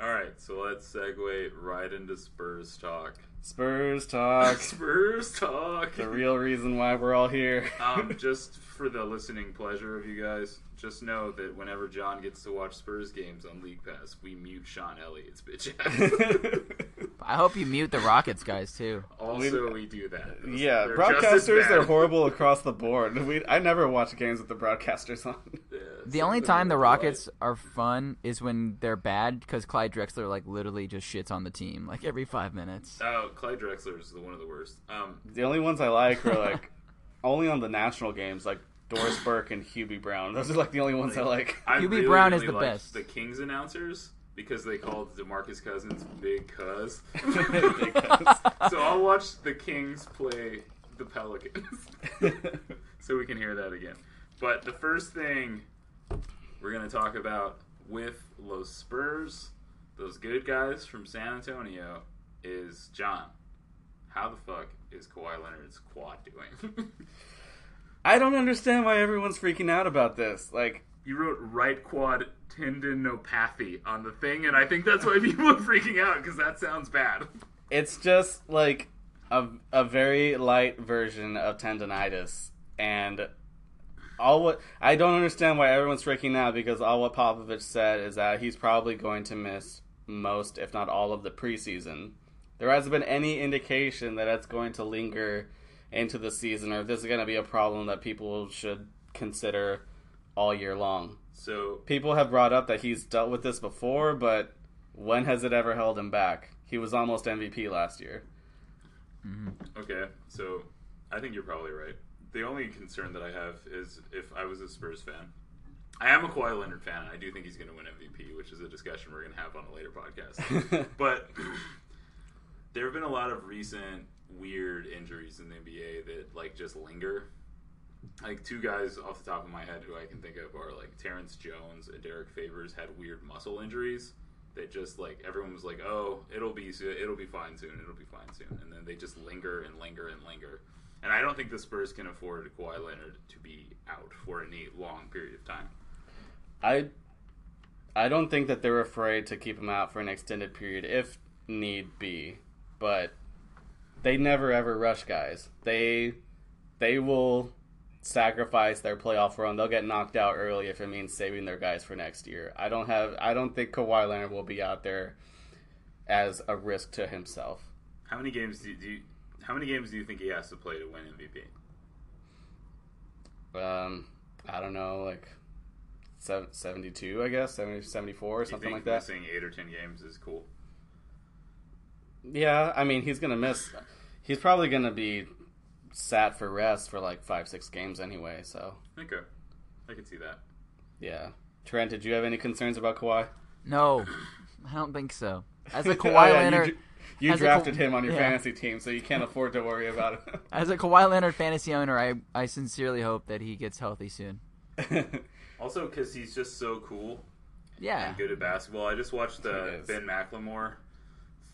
All right, so let's segue right into Spurs talk. Spurs talk. Spurs talk. the real reason why we're all here. um, just for the listening pleasure of you guys, just know that whenever John gets to watch Spurs games on League Pass, we mute Sean Elliott's bitch ass. I hope you mute the Rockets guys too. also, we do that. yeah, They're broadcasters bad. are horrible across the board. We I never watch games with the broadcasters on. Yeah, The only time the are Rockets are fun is when they're bad because Clyde Drexler like literally just shits on the team like every five minutes. delight. Oh, Clyde Drexler is the one of the worst. Um, The only ones I like are like only on the national games, like Doris Burke and Hubie Brown. Those are like the only ones I like. I Hubie really, Brown is really the best. The Kings announcers because they called Demarcus Cousins Big Cuz. Big Cuz. so I'll watch the Kings play the Pelicans, so we can hear that again. But the first thing we're gonna talk about with Los Spurs, those good guys from San Antonio, is John. How the fuck is Kawhi Leonard's quad doing? I don't understand why everyone's freaking out about this. Like, you wrote right quad tendinopathy on the thing, and I think that's why people are freaking out because that sounds bad. it's just like a a very light version of tendonitis, and all what I don't understand why everyone's freaking out because all what Popovich said is that he's probably going to miss most, if not all, of the preseason. There hasn't been any indication that it's going to linger into the season, or if this is going to be a problem that people should consider all year long. So People have brought up that he's dealt with this before, but when has it ever held him back? He was almost MVP last year. Mm-hmm. okay, so I think you're probably right. The only concern that I have is if I was a Spurs fan. I am a Kawhi Leonard fan. and I do think he's going to win MVP, which is a discussion we're going to have on a later podcast. but there have been a lot of recent weird injuries in the NBA that like just linger. Like two guys off the top of my head who I can think of are like Terrence Jones and Derrick Favors had weird muscle injuries. That just like everyone was like, "Oh, it'll be it'll be fine soon. It'll be fine soon," and then they just linger and linger and linger. And I don't think the Spurs can afford Kawhi Leonard to be out for any long period of time. I I don't think that they're afraid to keep him out for an extended period if need be, but they never ever rush guys. They they will sacrifice their playoff run. They'll get knocked out early if it means saving their guys for next year. I don't have I don't think Kawhi Leonard will be out there as a risk to himself. How many games do you, do you how many games do you think he has to play to win MVP? Um I don't know like 72 I guess 70, 74 or something like that. Missing eight or ten games is cool. Yeah, I mean he's gonna miss. He's probably gonna be sat for rest for like five, six games anyway. So Okay, I can see that. yeah. Trent, did you have any concerns about Kawhi? No, I don't think so. As a Oh, Kawhi yeah, Leonard, you, you drafted Ka- him on your yeah. fantasy team, so you can't afford to worry about it. as a Kawhi Leonard fantasy owner, I I sincerely hope that he gets healthy soon. Also, because he's just so cool Yeah. and good at basketball. I just watched He uh. Ben McLemore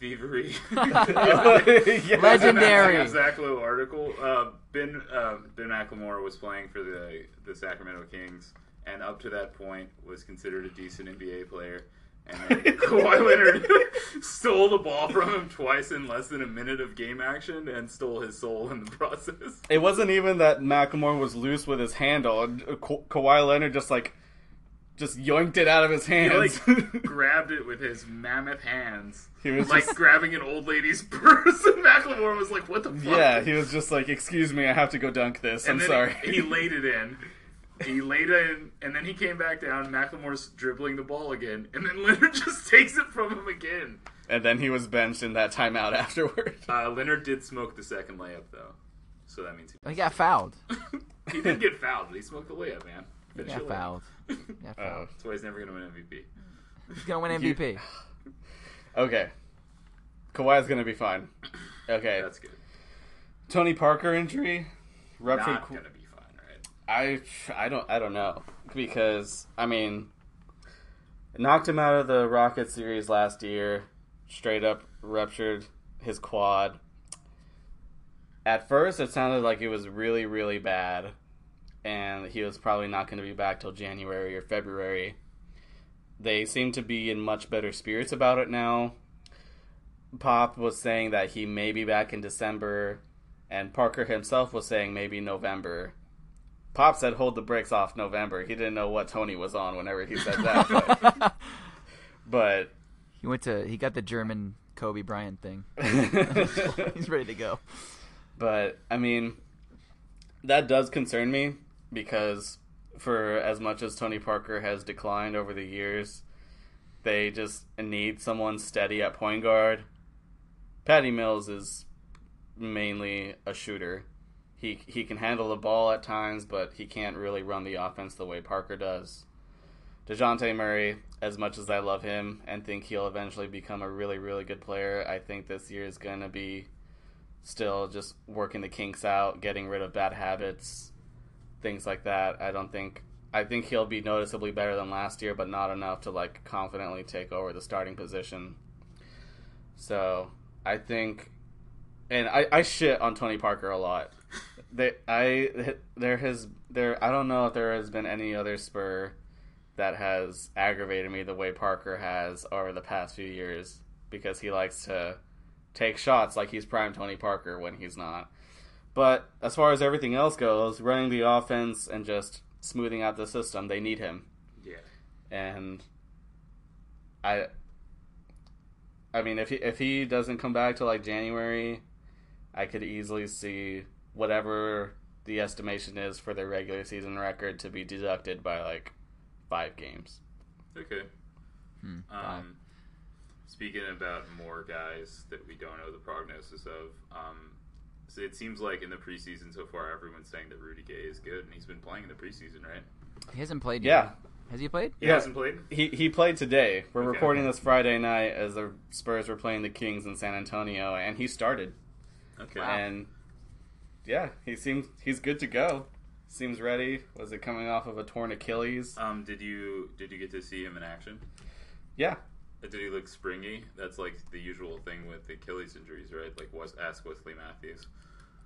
thievery. Yeah. Legendary. Zach Lowe article. Uh, ben uh, Ben McLemore was playing for the the Sacramento Kings, and up to that point was considered a decent NBA player. And then Kawhi Leonard stole the ball from him twice in less than a minute of game action, and stole his soul in the process. It wasn't even that McLemore was loose with his handle. Ka- Kawhi Leonard just like just yoinked it out of his He hands. like grabbed it with his mammoth hands, He was like just- grabbing an old lady's purse. And McLemore was like, "What the fuck?" yeah, he was just like, "Excuse me, I have to go dunk this. I'm then sorry." He laid it in. He laid it in, and then he came back down. McLemore's dribbling the ball again, and then Leonard just takes it from him again. and then he was benched in that timeout afterward. Uh, Leonard did smoke the second layup though, so that means He got fouled. he, he didn't get fouled, but he smoked the layup, man. He got your layup. fouled. He got Oh. fouled. That's why he's never gonna win MVP. He's gonna win You- MVP. Okay. Kawhi's gonna be fine. Okay. That's good. Tony Parker injury, ruptured. Not qu- gonna be fine, right? I I don't I don't know because I mean, knocked him out of the Rocket series last year. Straight up ruptured his quad. At first, it sounded like it was really really bad, and he was probably not going to be back till January or February. They seem to be in much better spirits about it now. Pop was saying that he may be back in December, and Parker himself was saying maybe November. Pop said hold the brakes off November. He didn't know what Tony was on whenever he said that. But, but he went to. He got the German Kobe Bryant thing. He's ready to go. but I mean, that does concern me because for as much as Tony Parker has declined over the years, they just need someone steady at point guard. Patty Mills is mainly a shooter. He he can handle the ball at times, but he can't really run the offense the way Parker does. Dejounte Murray, as much as I love him and think he'll eventually become a really, really good player, I think this year is going to be still just working the kinks out, getting rid of bad habits, things like that. I don't think I think he'll be noticeably better than last year, but not enough to like confidently take over the starting position. So I think, and I, I shit on Tony Parker a lot. They, I there has there I don't know if there has been any other Spur that has aggravated me the way Parker has over the past few years because he likes to take shots like he's prime Tony Parker when he's not. But as far as everything else goes, running the offense and just smoothing out the system, they need him. Yeah. And I I mean if he if he doesn't come back to like January, I could easily see whatever the estimation is for their regular season record to be deducted by like five games. Okay. Hmm, five. Um, speaking about more guys that we don't know the prognosis of, um, so it seems like in the preseason so far, everyone's saying that Rudy Gay is good, and he's been playing in the preseason, right? He hasn't played Yeah. Has he played? He Yeah. hasn't played. He he played today. We're Okay. recording this Friday night as the Spurs were playing the Kings in San Antonio, and he started. Okay. And yeah, he seems he's good to go. Seems ready. Was it coming off of a torn Achilles? Um, did you did you get to see him in action? Yeah, Did he look springy? That's like the usual thing with Achilles injuries, right? Like, was ask Wesley Matthews.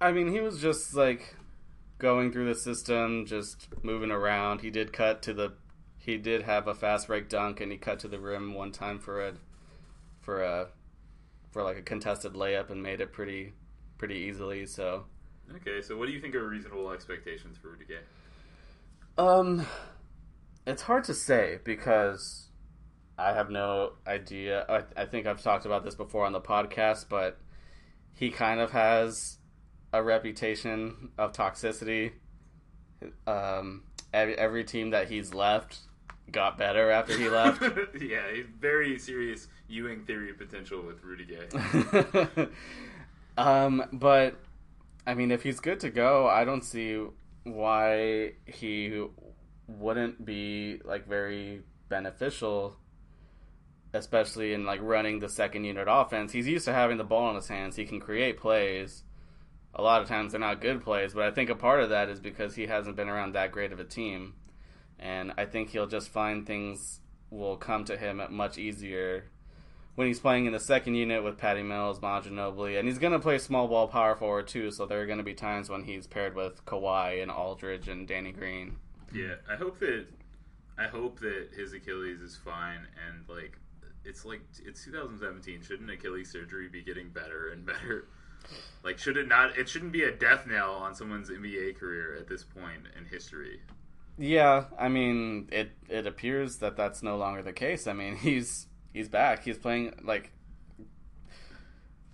I mean, he was just like going through the system, just moving around. He did cut to the, he did have a fast break dunk, and he cut to the rim one time for a, for a, for like a contested layup and made it pretty, pretty easily. So, Okay, so what do you think are reasonable expectations for Rudy Gay? um, it's hard to say because I have no idea. I, I think I've talked about this before on the podcast, but he kind of has a reputation of toxicity. Um, every, every team that he's left got better after he left. yeah, he's very serious Ewing theory potential with Rudy Gay. um, but I mean, if he's good to go, I don't see why he wouldn't be like very beneficial, especially in like running the second unit offense. He's used to having the ball in his hands. He can create plays. A lot of times they're not good plays, but I think a part of that is because he hasn't been around that great of a team, and I think he'll just find things will come to him much easier when he's playing in the second unit with Patty Mills, Ginobili, and he's going to play small ball power forward too. So there are going to be times when he's paired with Kawhi and Aldridge and Danny Green. yeah, I hope that I hope that his Achilles is fine and like it's like it's 2017. Shouldn't Achilles surgery be getting better and better? Like, should it not? It shouldn't be a death knell on someone's NBA career at this point in history. Yeah, I mean, it it appears that that's no longer the case. I mean, he's he's back. He's playing like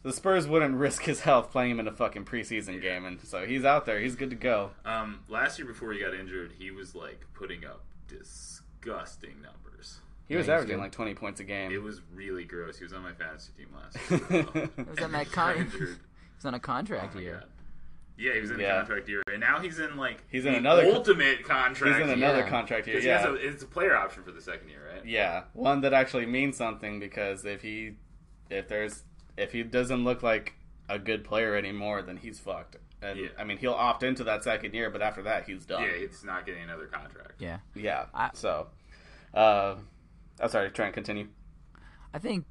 the Spurs wouldn't risk his health playing him in a fucking preseason game, and so he's out there. He's good to go. Um, last year before he got injured, he was like putting up disgusting numbers. He was Yeah, he's averaging good. like twenty points a game. It was really gross. He was on my fantasy team last year. He was on that Got con- injured. He's on a contract Oh year. God. Yeah, he was in a contract year, and now he's in like He's in the another co- ultimate contract. He's in another yeah. contract here. Because Yeah, he has a, it's a player option for the second year, right? Yeah, one that actually means something because if he, if there's, if he doesn't look like a good player anymore, then he's fucked. And Yeah. I mean, he'll opt into that second year, but after that, he's done. Yeah, it's not getting another contract. Yeah. Yeah. I- so, uh, I'm sorry. Try and continue. I think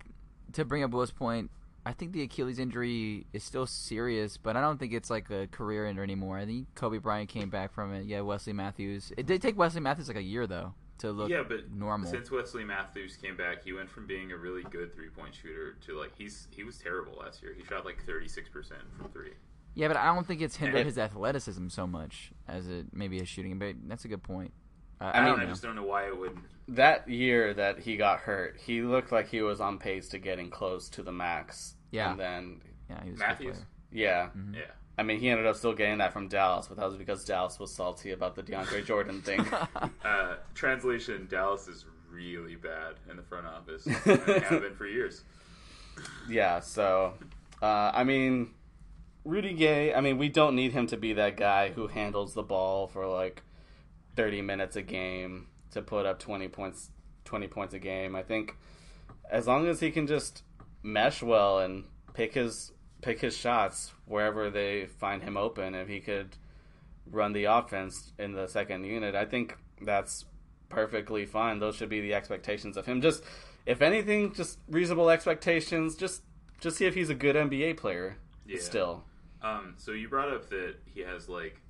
to bring up Will's point, I think the Achilles injury is still serious, but I don't think it's like a career ender anymore. I think Kobe Bryant came back from it. Yeah, Wesley Matthews. It did take Wesley Matthews like a year though to look yeah, but normal. since Wesley Matthews came back, he went from being a really good three point shooter to like he's he was terrible last year. He shot like thirty six percent from three. Yeah, but I don't think it's hindered It- his athleticism so much as it maybe his shooting. But that's a good point. I, I mean, don't I just don't know why it would. That year that he got hurt, he looked like he was on pace to getting close to the max. Yeah. And then, yeah, he was a good Matthews. yeah. Mm-hmm. Yeah. I mean, he ended up still getting that from Dallas, but that was because Dallas was salty about the DeAndre Jordan thing. Uh, translation: Dallas is really bad in the front office. and they have been for years. Yeah, so uh, I mean, Rudy Gay. I mean, we don't need him to be that guy who handles the ball for like thirty minutes a game to put up twenty points, twenty points a game. I think as long as he can just mesh well and pick his pick his shots wherever they find him open, if he could run the offense in the second unit, I think that's perfectly fine. Those should be the expectations of him. Just if anything, just reasonable expectations. Just just see if he's a good NBA player. Yeah. Still, Um, so you brought up that he has like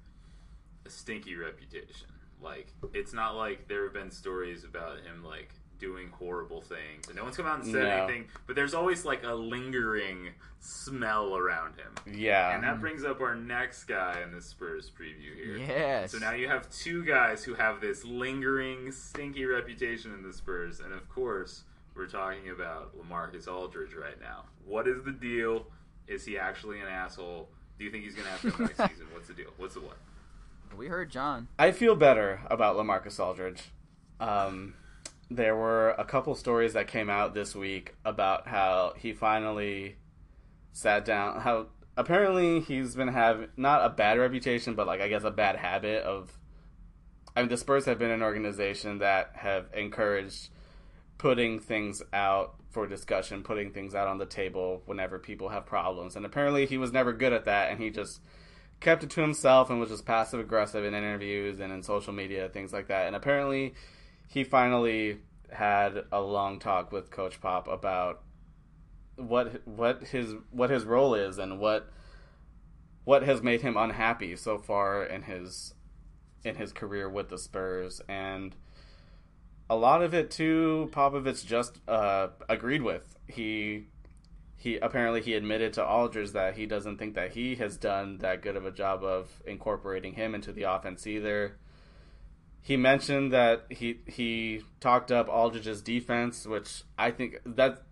a stinky reputation. Like it's not like there have been stories about him like doing horrible things, and no one's come out and said No. anything. But there's always like a lingering smell around him, yeah. and that brings up our next guy in the Spurs preview here. Yes. So now you have two guys who have this lingering, stinky reputation in the Spurs, and of course, we're talking about LaMarcus Aldridge right now. What is the deal? Is he actually an asshole? Do you think he's gonna have to next season? What's the deal? What's the what? We heard John. I feel better about LaMarcus Aldridge. Um, there were a couple stories that came out this week about how he finally sat down. How apparently he's been having not a bad reputation, but like I guess a bad habit of. I mean, the Spurs have been an organization that have encouraged putting things out for discussion, putting things out on the table whenever people have problems. And apparently he was never good at that, and he just kept it to himself and was just passive aggressive in interviews and in social media, things like that. And apparently he finally had a long talk with Coach Pop about what what his what his role is and what what has made him unhappy so far in his in his career with the Spurs and a lot of it too Popovich just uh, agreed with. He he apparently he admitted to Aldridge that he doesn't think that he has done that good of a job of incorporating him into the offense either. He mentioned that he he talked up Aldridge's defense, which I think that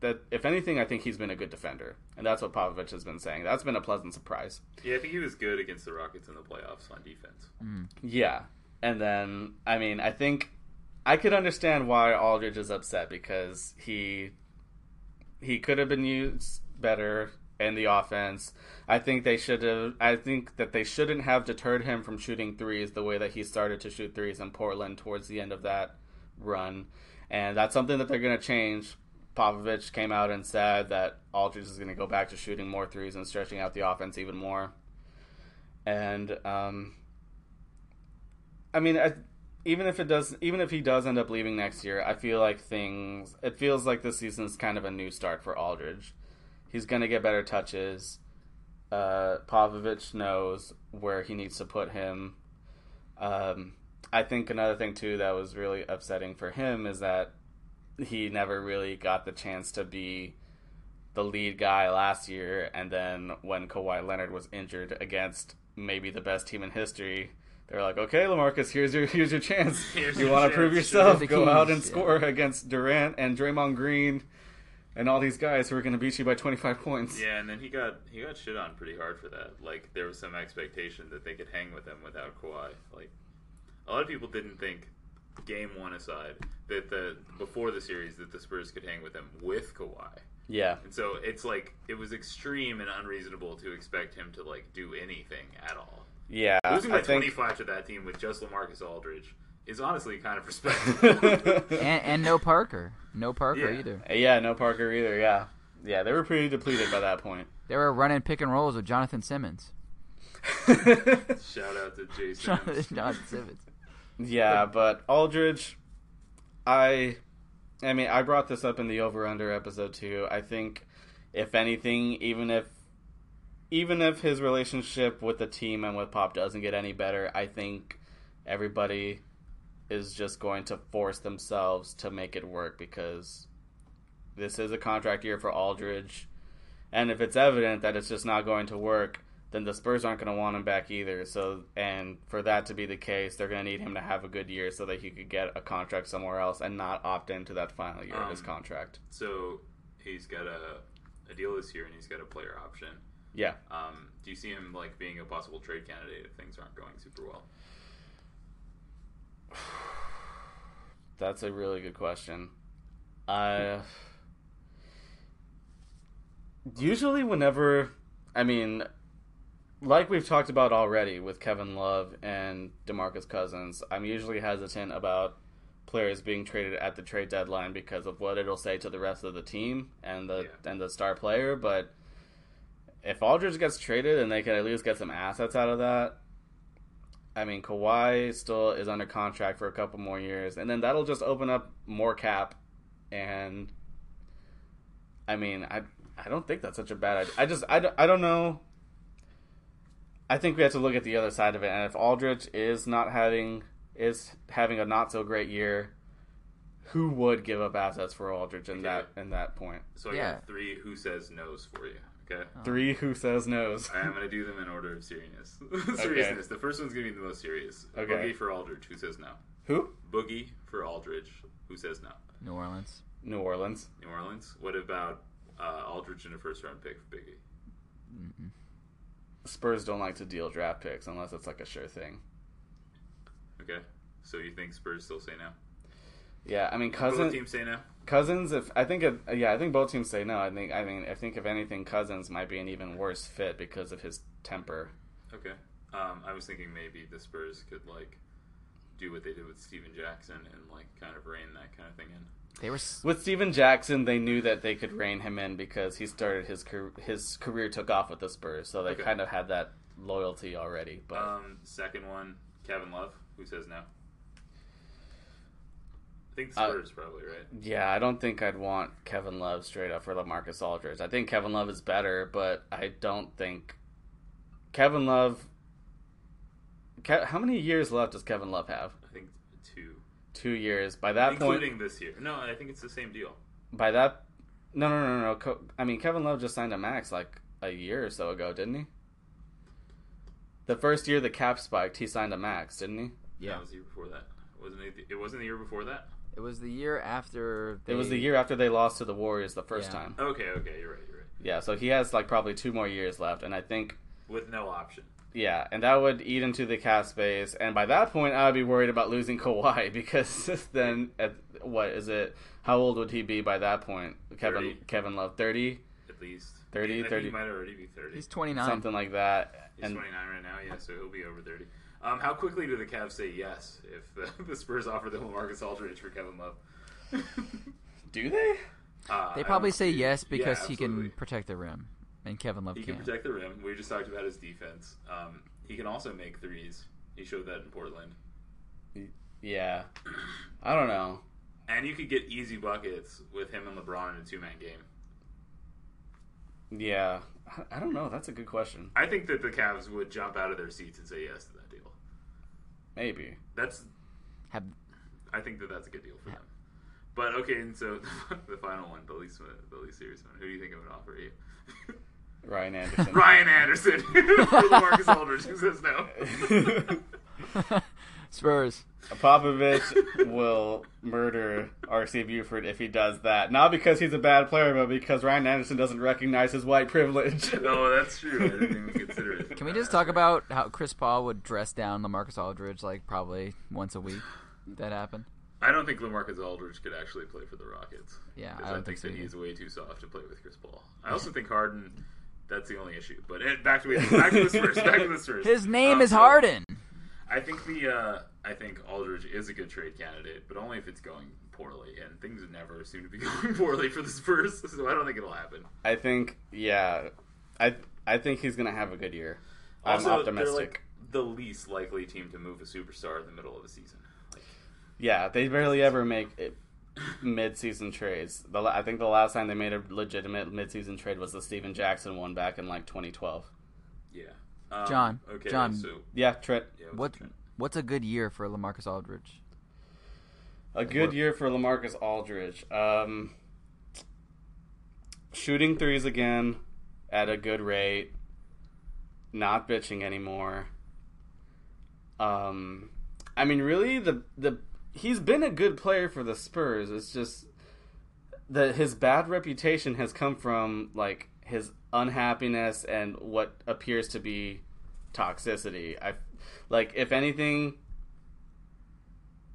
that if anything, I think he's been a good defender, and that's what Popovich has been saying. That's been a pleasant surprise. Yeah, I think he was good against the Rockets in the playoffs on defense. Mm. Yeah, and then I mean, I think I could understand why Aldridge is upset because he he could have been used better in the offense. I think they should have. I think that they shouldn't have deterred him from shooting threes the way that he started to shoot threes in Portland towards the end of that run, and that's something that they're going to change. Popovich came out and said that Aldridge is going to go back to shooting more threes and stretching out the offense even more. And um, I mean, I, even if it does, even if he does end up leaving next year, I feel like things. It feels like this season is kind of a new start for Aldridge. He's going to get better touches. Uh, Popovich knows where he needs to put him. Um, I think another thing too that was really upsetting for him is that he never really got the chance to be the lead guy last year, and then when Kawhi Leonard was injured against maybe the best team in history, they were like, "Okay, LaMarcus, here's your here's your chance. Here's you your want to prove yourself? Go out keys." and score against Durant and Draymond Green." And all these guys who are going to beat you by 25 points. Yeah, and then he got he got shit on pretty hard for that. Like there was some expectation that they could hang with him without Kawhi. Like a lot of people didn't think, game one aside, that the before the series that the Spurs could hang with him with Kawhi. Yeah. And so it's like it was extreme and unreasonable to expect him to like do anything at all. Yeah. Losing by I think 25 to that team with just LaMarcus Aldridge is honestly kind of respectable. And, and no Parker. No Parker Yeah. either. Uh, yeah, no Parker either. Yeah. Yeah, they were pretty depleted by that point. They were running pick and rolls with Jonathan Simmons. Shout out to Jason. Jonathan Simmons. Yeah, but Aldridge, I, I mean, I brought this up in the over under episode too. I think, if anything, even if, even if his relationship with the team and with Pop doesn't get any better, I think everybody is just going to force themselves to make it work because this is a contract year for Aldridge, and if it's evident that it's just not going to work, then the Spurs aren't going to want him back either. So, and for that to be the case, they're going to need him to have a good year so that he could get a contract somewhere else and not opt into that final year of his Um, contract. So he's got a, a deal this year and he's got a player option. Yeah. Um, do you see him like being a possible trade candidate if things aren't going super well? That's a really good question. I usually whenever I mean like we've talked about already with Kevin Love and DeMarcus Cousins, I'm usually hesitant about players being traded at the trade deadline because of what it'll say to the rest of the team and the Yeah. and the star player, but if Aldridge gets traded and they can at least get some assets out of that, I mean, Kawhi still is under contract for a couple more years, and then that'll just open up more cap. And I mean, I I don't think that's such a bad idea. I just I, don't- I don't know. I think we have to look at the other side of it, and if Aldridge is not having is having a not so great year, who would give up assets for Aldridge in that in that point? So I Yeah. got three who says no's for you. Okay. Three who says no's. I'm gonna do them in order of seriousness. seriousness. The first one's gonna be the most serious. Okay. Boogie for Aldridge, who says no. Who? Boogie for Aldridge, who says no. New Orleans. New Orleans. New Orleans. What about uh, Aldridge in a first round pick for Boogie? Spurs don't like to deal draft picks unless it's like a sure thing. Okay. So you think Spurs still say no? Yeah, I mean Both Cousins. teams say no. Cousins, if I think, it, yeah, I think both teams say no. I think, I mean, I think if anything, Cousins might be an even worse fit because of his temper. Okay. Um, I was thinking maybe the Spurs could like do what they did with Stephen Jackson and like kind of rein that kind of thing in. They were s- With Stephen Jackson, they knew that they could rein him in because he started his car- his career took off with the Spurs, so they Okay. kind of had that loyalty already. But Um, second one, Kevin Love, who says no. I think Uh, Spurs probably right. yeah, I don't think I'd want Kevin Love straight up for LaMarcus Aldridge. I think Kevin Love is better, but I don't think Kevin Love. Ke- how many years left does Kevin Love have? I think two, Two years. By that point, including this year. No, I think it's the same deal. by that no no no no i mean kevin love just signed a max like a year or so ago didn't he the first year the cap spiked he signed a max didn't he Yeah, it was the year before that. Wasn't it? It wasn't the year before that. It was the year after. They, it was the year after they lost to the warriors the first Yeah. time Okay, okay, you're right. You're right. yeah so he has like probably two more years left and i think With no option. yeah and that would eat into the cap space and by that point i would be worried about losing Kawhi because then at what is it how old would he be by that point kevin 30. kevin love 30 At least 30, 30. He might already be thirty. He's 29. something like that He's 29 right now, yeah, so he'll be over 30. Um, how quickly do the Cavs say yes if the, the Spurs offer them Marcus Aldridge for Kevin Love? do they Uh, They probably say see- yes yeah, because he can protect the rim, and Kevin Love He can't. can protect the rim. We just talked about his defense. Um, he can also make threes. He showed that in Portland. Yeah. I don't know. And you could get easy buckets with him and LeBron in a two man game. Yeah. I- I don't know. That's a good question. I think that the Cavs would jump out of their seats and say yes to that deal. Maybe. That's Have I think that that's a good deal for them. But okay, and so the final one, the least one, the least serious one. Who do you think I would offer you? Ryan Anderson. Ryan Anderson for Marcus Aldridge, who says no. Spurs. Popovich will murder RC Buford if he does that. Not because he's a bad player, but because Ryan Anderson doesn't recognize his white privilege. no, that's true. I didn't even consider it. Can we just talk about how Chris Paul would dress down LaMarcus Aldridge like probably once a week? That happened. I don't think LaMarcus Aldridge could actually play for the Rockets. Yeah, because I I, don't think, think so that either. he's way too soft to play with Chris Paul. I also think Harden. That's the only issue. But it, back to back to the Spurs. Back to the Spurs. His name Um, is so Harden. I think the uh, I think Aldridge is a good trade candidate, but only if it's going poorly, and things never seem to be going poorly for the Spurs. So I don't think it'll happen. I think, yeah. I I think he's going to have a good year. I'm Also, optimistic. they're like the least likely team to move a superstar in the middle of a season. Like, Yeah, they barely ever make it mid-season trades. The, I think the last time they made a legitimate mid-season trade was the Stephen Jackson one back in like 2012. yeah. Um, John, Okay. John. So Yeah, Trent. yeah, what's What the trend? What's a good year for LaMarcus Aldridge? A good what- year for LaMarcus Aldridge. Um, shooting threes again at a good rate. Not bitching anymore. Um, I mean, really, the the he's been a good player for the Spurs. It's just that his bad reputation has come from like his unhappiness and what appears to be toxicity. I like if anything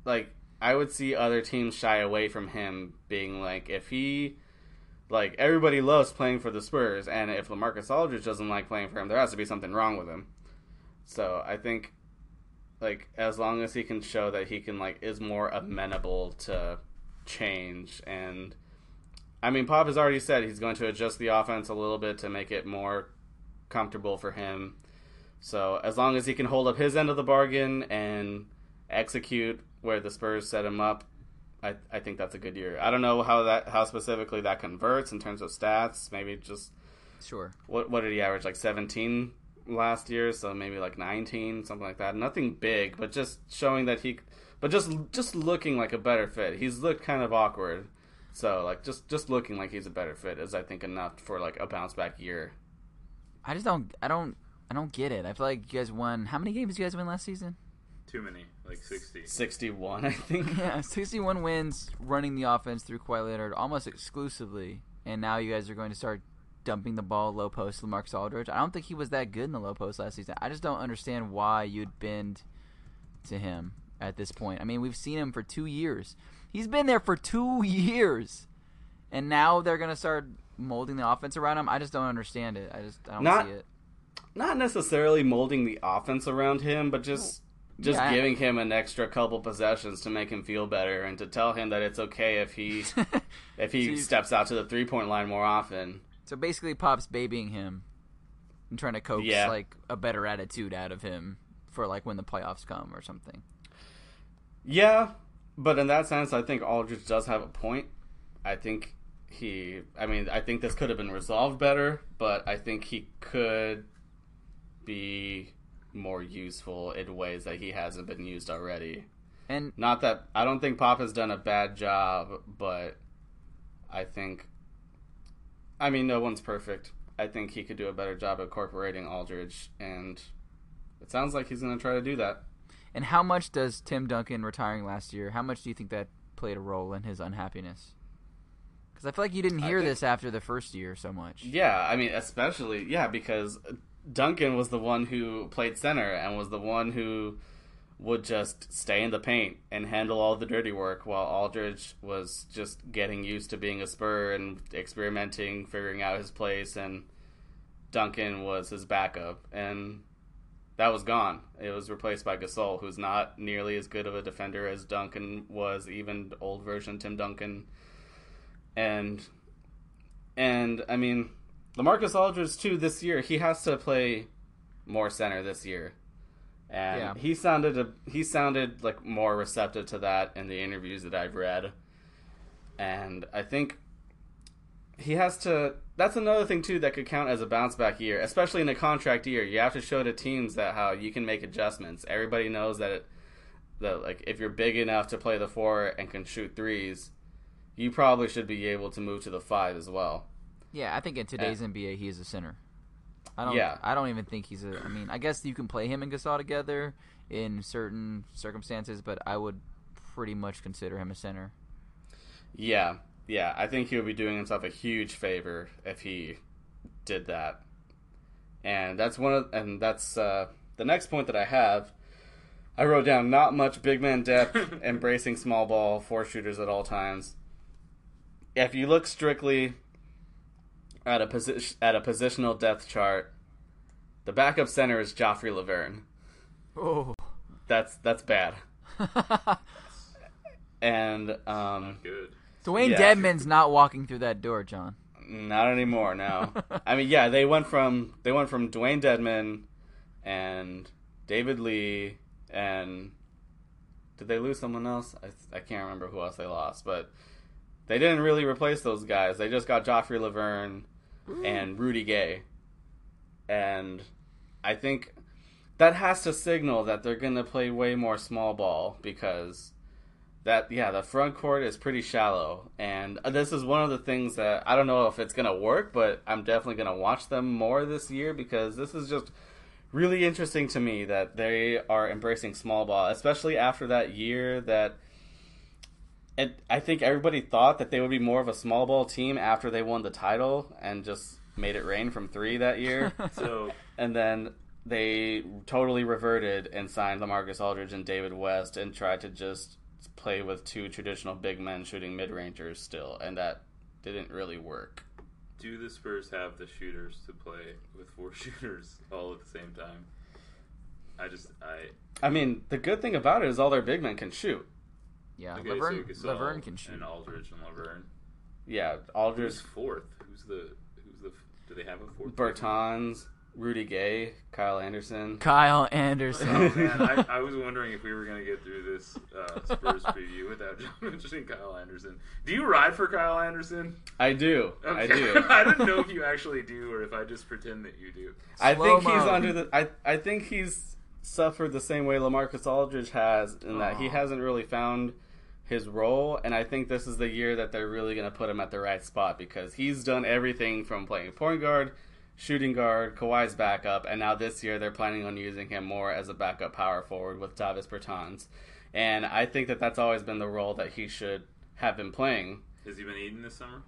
like I would see other teams shy away from him being like if he like everybody loves playing for the Spurs and if LaMarcus Aldridge doesn't like playing for him there has to be something wrong with him. So I think like as long as he can show that he can like is more amenable to change and I mean Pop has already said he's going to adjust the offense a little bit to make it more comfortable for him. So as long as he can hold up his end of the bargain and execute where the Spurs set him up, I, I think that's a good year. I don't know how that how specifically that converts in terms of stats. Maybe just Sure. what what did he average like 17 last year? So maybe like 19, something like that. Nothing big, but just showing that he but just just looking like a better fit. He's looked kind of awkward. So like just just looking like he's a better fit is I think enough for like a bounce back year. I just don't. I don't. I don't get it. I feel like you guys won. How many games did you guys win last season? Too many, like sixty. 61, I think. Yeah, 61 wins running the offense through Kawhi Leonard almost exclusively, and now you guys are going to start dumping the ball low post to LaMarcus Aldridge. I don't think he was that good in the low post last season. I just don't understand why you'd bend to him at this point. I mean, we've seen him for two years. He's been there for two years, and now they're gonna start molding the offense around him. I just don't understand it. I just I don't Not- see it. Not necessarily molding the offense around him, but just just yeah. giving him an extra couple possessions to make him feel better and to tell him that it's okay if he if he So steps out to the three point line more often. So basically, Pop's babying him and trying to coax Yeah. like a better attitude out of him for like when the playoffs come or something. Yeah, but in that sense, I think Aldridge does have a point. I think he, I mean, I think this could have been resolved better, but I think he could be more useful in ways that he hasn't been used already. And Not that I don't think Pop has done a bad job, but I think, I mean, no one's perfect. I think he could do a better job incorporating Aldridge, and it sounds like he's going to try to do that. And how much does Tim Duncan retiring last year? How much do you think that played a role in his unhappiness? Because I feel like you didn't hear think- this after the first year so much. Yeah, I mean, especially yeah, because Duncan was the one who played center and was the one who would just stay in the paint and handle all the dirty work, while Aldridge was just getting used to being a Spur and experimenting, figuring out his place, and Duncan was his backup, and that was gone. It was replaced by Gasol, who's not nearly as good of a defender as Duncan was, even old version Tim Duncan, and and I mean, LaMarcus Aldridge too this year. He has to play more center this year, and Yeah. he sounded a, he sounded like more receptive to that in the interviews that I've read, and I think he has to. That's another thing too that could count as a bounce back year, especially in a contract year. You have to show to teams that how you can make adjustments. Everybody knows that. It, that like if you're big enough to play the four and can shoot threes, you probably should be able to move to the five as well. Yeah, I think in today's NBA he is a center. I don't. Yeah. I don't even think he's a. I mean, I guess you can play him and Gasol together in certain circumstances, but I would pretty much consider him a center. Yeah, yeah. I think he would be doing himself a huge favor if he did that. And that's one of, and that's uh, the next point that I have. I wrote down not much big man depth, embracing small ball, four shooters at all times. If you look strictly at a position at a positional depth chart, the backup center is Joffrey Lauvergne. Oh. That's that's bad. And um, Good. Dewayne Yeah. Dedmon's not walking through that door, John. Not anymore. No. I mean, yeah, they went from they went from Dewayne Dedmon and David Lee and did they lose someone else? I I can't remember who else they lost, but they didn't really replace those guys. They just got Joffrey Lauvergne mm. and Rudy Gay, and I think that has to signal that they're gonna play way more small ball because that yeah the front court is pretty shallow. And uh, this is one of the things that i don't know if it's going to work but i'm definitely going to watch them more this year because this is just really interesting to me that they are embracing small ball especially after that year that it, i think everybody thought that they would be more of a small ball team after they won the title and just made it rain from three that year. So and then they totally reverted and signed LaMarcus Aldridge and David West and tried to just play with two traditional big men shooting mid rangers still, and that didn't really work. do the Spurs have the shooters to play with four shooters all at the same time? I just I I mean, the good thing about it is all their big men can shoot. Yeah, okay, Lauvergne, so Gasol Lauvergne can shoot. and Aldridge and Lauvergne. Yeah, Who's Aldridge, fourth? Who's the who's the do they have a fourth? Bertans, Rudy Gay, Kyle Anderson. Kyle Anderson. Oh man, I, I was wondering if we were gonna get through this uh, Spurs preview without mentioning Kyle Anderson. Do you ride for Kyle Anderson? I do, I do. I don't know if you actually do or if I just pretend that you do. I think he's under the. I I think he's suffered the same way LaMarcus Aldridge has, in that he hasn't really found his role, and I think this is the year that they're really going to put him at the right spot because he's done everything from playing point guard, shooting guard, Kawhi's backup, and now this year they're planning on using him more as a backup power forward with Davis Bertans, and I think that that's always been the role that he should have been playing. Has he been eating this summer?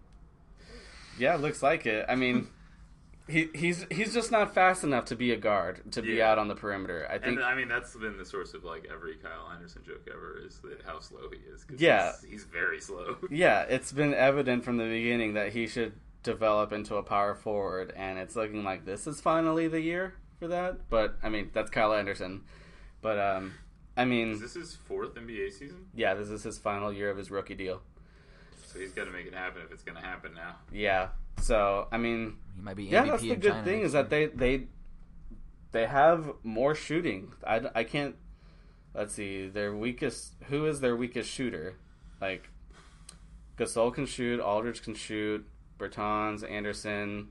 Yeah, looks like it. I mean, he he's he's just not fast enough to be a guard to be out on the perimeter. I think And I mean, that's been the source of like every Kyle Anderson joke ever is that how slow he is. Yeah. he's, he's very slow. yeah, it's been evident from the beginning that he should develop into a power forward, and it's looking like this is finally the year for that. But I mean, that's Kyle Anderson. But um, I Is mean, this his fourth NBA season? yeah, this is his final year of his rookie deal. So he's got to make it happen if it's going to happen now. Yeah. So I mean, He might be yeah, that's the in good China thing is that they they they have more shooting. I, I can't. Let's see. Their weakest. Who is their weakest shooter? Like, Gasol can shoot. Aldridge can shoot. Bertans, Anderson,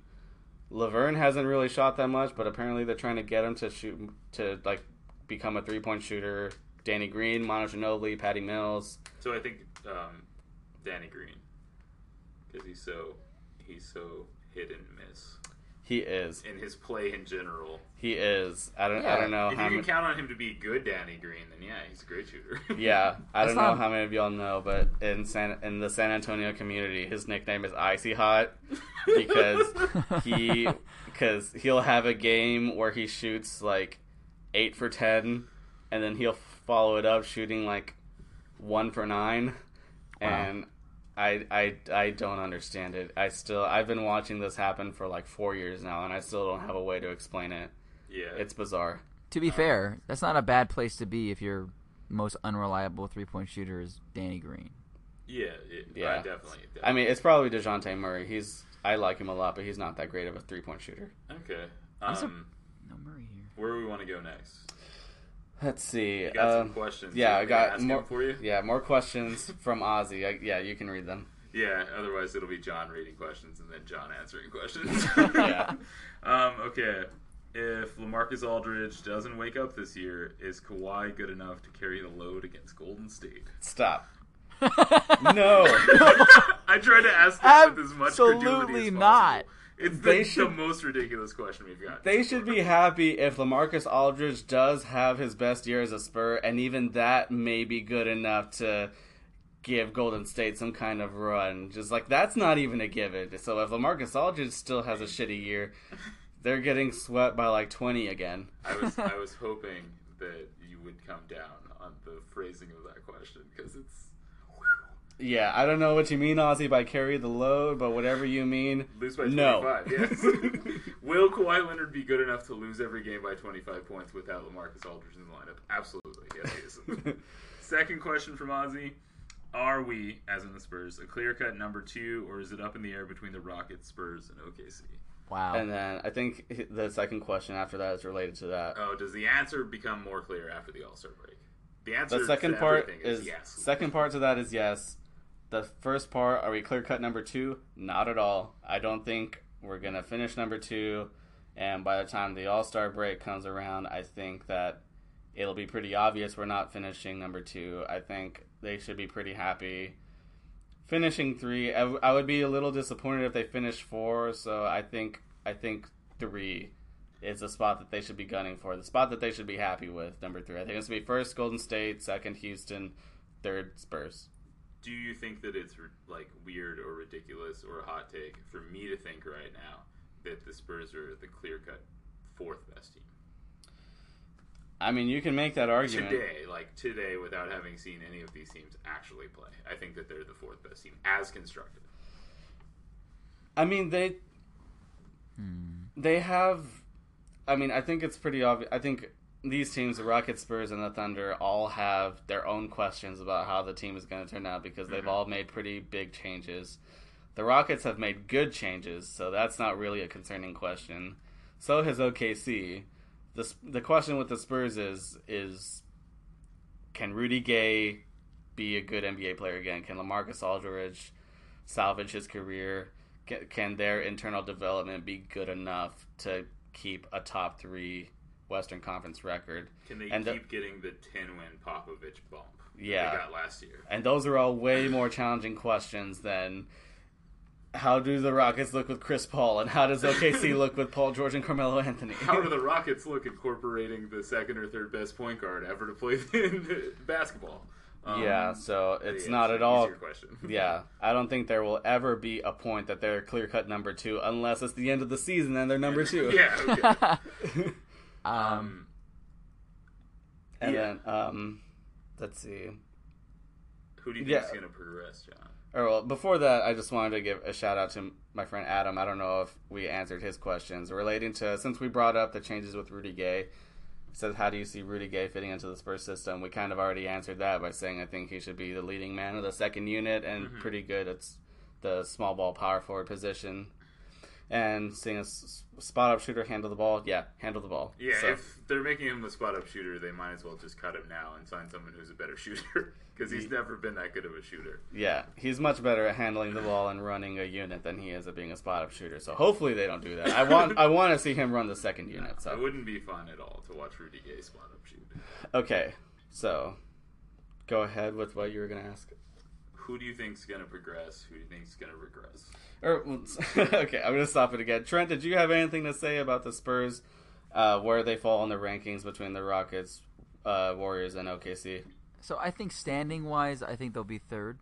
Lauvergne hasn't really shot that much, but apparently they're trying to get him to shoot to like become a three point shooter. Danny Green, Manu Ginobili, Patty Mills. So I think um, Danny Green, because he's so he's so hit and miss He is. in his play in general. He is. I don't. I don't know if how. you can many- count on him to be good Danny Green, then yeah, he's a great shooter. Yeah, I That's don't know not- how many of y'all know, but in San in the San Antonio community, his nickname is Icy Hot because he because he'll have a game where he shoots like eight for ten, and then he'll follow it up shooting like one for nine, Wow. and I I I don't understand it. I still I've been watching this happen for like four years now, and I still don't have a way to explain it. yeah, It's bizarre. To be fair, that's not a bad place to be if your most unreliable three point shooter is Danny Green. yeah, yeah, Yeah. I definitely, I mean, it's probably Dejounte Murray. He's I like him a lot, but he's not that great of a three point shooter. okay. He's a- Um, No Murray here. where do we want to go next? Let's see. You got some Um, questions. yeah, I want me to got more for you. Yeah, more questions from Ozzy. I, yeah, you can read them. Yeah, otherwise it'll be John reading questions and then John answering questions. Yeah. Um, okay. If LaMarcus Aldridge doesn't wake up this year, is Kawhi good enough to carry the load against Golden State? Stop. No. I tried to ask that with as much credulity Absolutely as not. It's They the, should- the most ridiculous question we've got. They should be happy if LaMarcus Aldridge does have his best year as a Spur, and even that may be good enough to give Golden State some kind of run. Just like that's not even a given. So if LaMarcus Aldridge still has a shitty year, they're getting swept by like twenty again. I was I was hoping that you would come down on the phrasing of that question because it's Yeah, I don't know what you mean, Ozzy, by carry the load, but whatever you mean, lose by no. 25. Yes. Will Kawhi Leonard be good enough to lose every game by 25 points without LaMarcus Aldridge in the lineup? Absolutely. Yes, he is. Second question from Ozzy. Are we, as in the Spurs, a clear cut number two, or is it up in the air between the Rockets, Spurs, and OKC? Wow. and then I think the second question after that is related to that. Oh, does the answer become more clear after the All Star break? The answer the second to part everything is yes. second part to that is yes. The first part, are we clear cut number two? Not at all. I don't think we're gonna finish number two, and by the time the All Star break comes around, I think that it'll be pretty obvious we're not finishing number two. I think they should be pretty happy finishing three. I, w- I would be a little disappointed if they finished four. So I think I think three is the spot that they should be gunning for. The spot that they should be happy with. Number three. I think it's gonna be first Golden State, second Houston, third Spurs. Do you think that it's like weird or ridiculous or a hot take for me to think right now that the Spurs are the clear cut fourth best team I mean, you can make that argument. today? Like today, without having seen any of these teams actually play, I think that they're the fourth best team as constructed. I mean, they hmm. they have. I mean, I think it's pretty obvious. I think these teams, the Rockets, Spurs, and the Thunder, all have their own questions about how the team is going to turn out because they've mm-hmm. all made pretty big changes. The Rockets have made good changes, so that's not really a concerning question. So has OKC. The the question with the Spurs is is can Rudy Gay be a good NBA player again? Can LaMarcus Aldridge salvage his career? Can, can their internal development be good enough to keep a top three Western Conference record? Can they And the- keep getting the ten win Popovich bump? Yeah. they got last year. And those are all way more challenging questions than how do the Rockets look with Chris Paul and how does OKC look with Paul George and Carmelo Anthony? How do the Rockets look incorporating the second or third best point guard ever to play in basketball? Um, yeah, so it's yeah, not an at all. question. Yeah, I don't think there will ever be a point that they're clear cut number two unless it's the end of the season and they're number two. yeah. Okay. Um, And Yeah. then, um, let's see. who do you yeah. think is going to progress, John? Or well, before that, I just wanted to give a shout out to my friend Adam. I don't know if we answered his questions relating to since we brought up the changes with Rudy Gay. He says, "How do you see Rudy Gay fitting into the Spurs system?" We kind of already answered that by saying I think he should be the leading man of the second unit and Mhm. pretty good at the small ball power forward position. And seeing a spot up shooter handle the ball, yeah, handle the ball. Yeah, So- if they're making him a spot up shooter, they might as well just cut him now and sign someone who's a better shooter because he's never been that good of a shooter. Yeah, he's much better at handling the ball and running a unit than he is at being a spot up shooter. So hopefully they don't do that. I want I want to see him run the second unit. It So wouldn't be fun at all to watch Rudy Gay spot up shoot. okay, so go ahead with what you were gonna ask. Who do you think's going to progress? Who do you think's going to regress? Or okay, I'm gonna stop it again. Trent, did you have anything to say about the Spurs, uh, where they fall in the rankings between the Rockets, uh, Warriors, and OKC? so I think standing wise, I think they'll be third.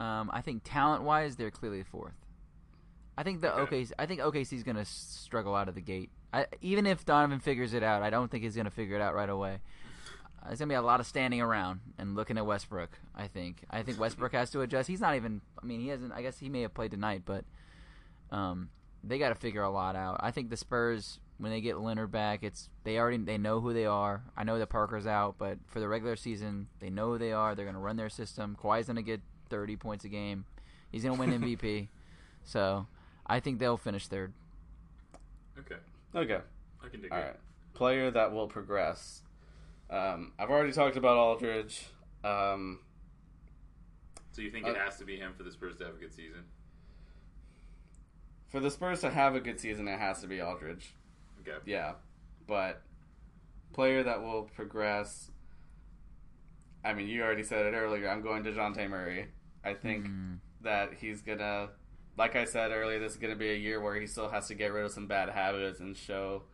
Um, I think talent wise, they're clearly fourth. I think the Okay. OKC. I think OKC's going to struggle out of the gate. I, even if Donovan figures it out, I don't think he's going to figure it out right away. There's going to be a lot of standing around and looking at Westbrook. I think. I think Westbrook has to adjust. He's not even. I mean, he hasn't. I guess he may have played tonight, but um, they got to figure a lot out. I think the Spurs, when they get Leonard back, it's they already they know who they are. I know that Parker's out, but for the regular season, they know who they are. They're going to run their system. Kawhi's going to get 30 points a game. He's going to win MVP. so I think they'll finish third. Okay, Okay, I can dig all it. right. Player that will progress. Um, I've already talked about Aldridge. Um, So you think it Uh, has to be him for the Spurs to have a good season? for the Spurs to have a good season, it has to be Aldridge. Okay. Yeah, but player that will progress. I mean, you already said it earlier. I'm going to Dejounte Murray. I think Mm. that he's gonna, like I said earlier, this is gonna be a year where he still has to get rid of some bad habits and show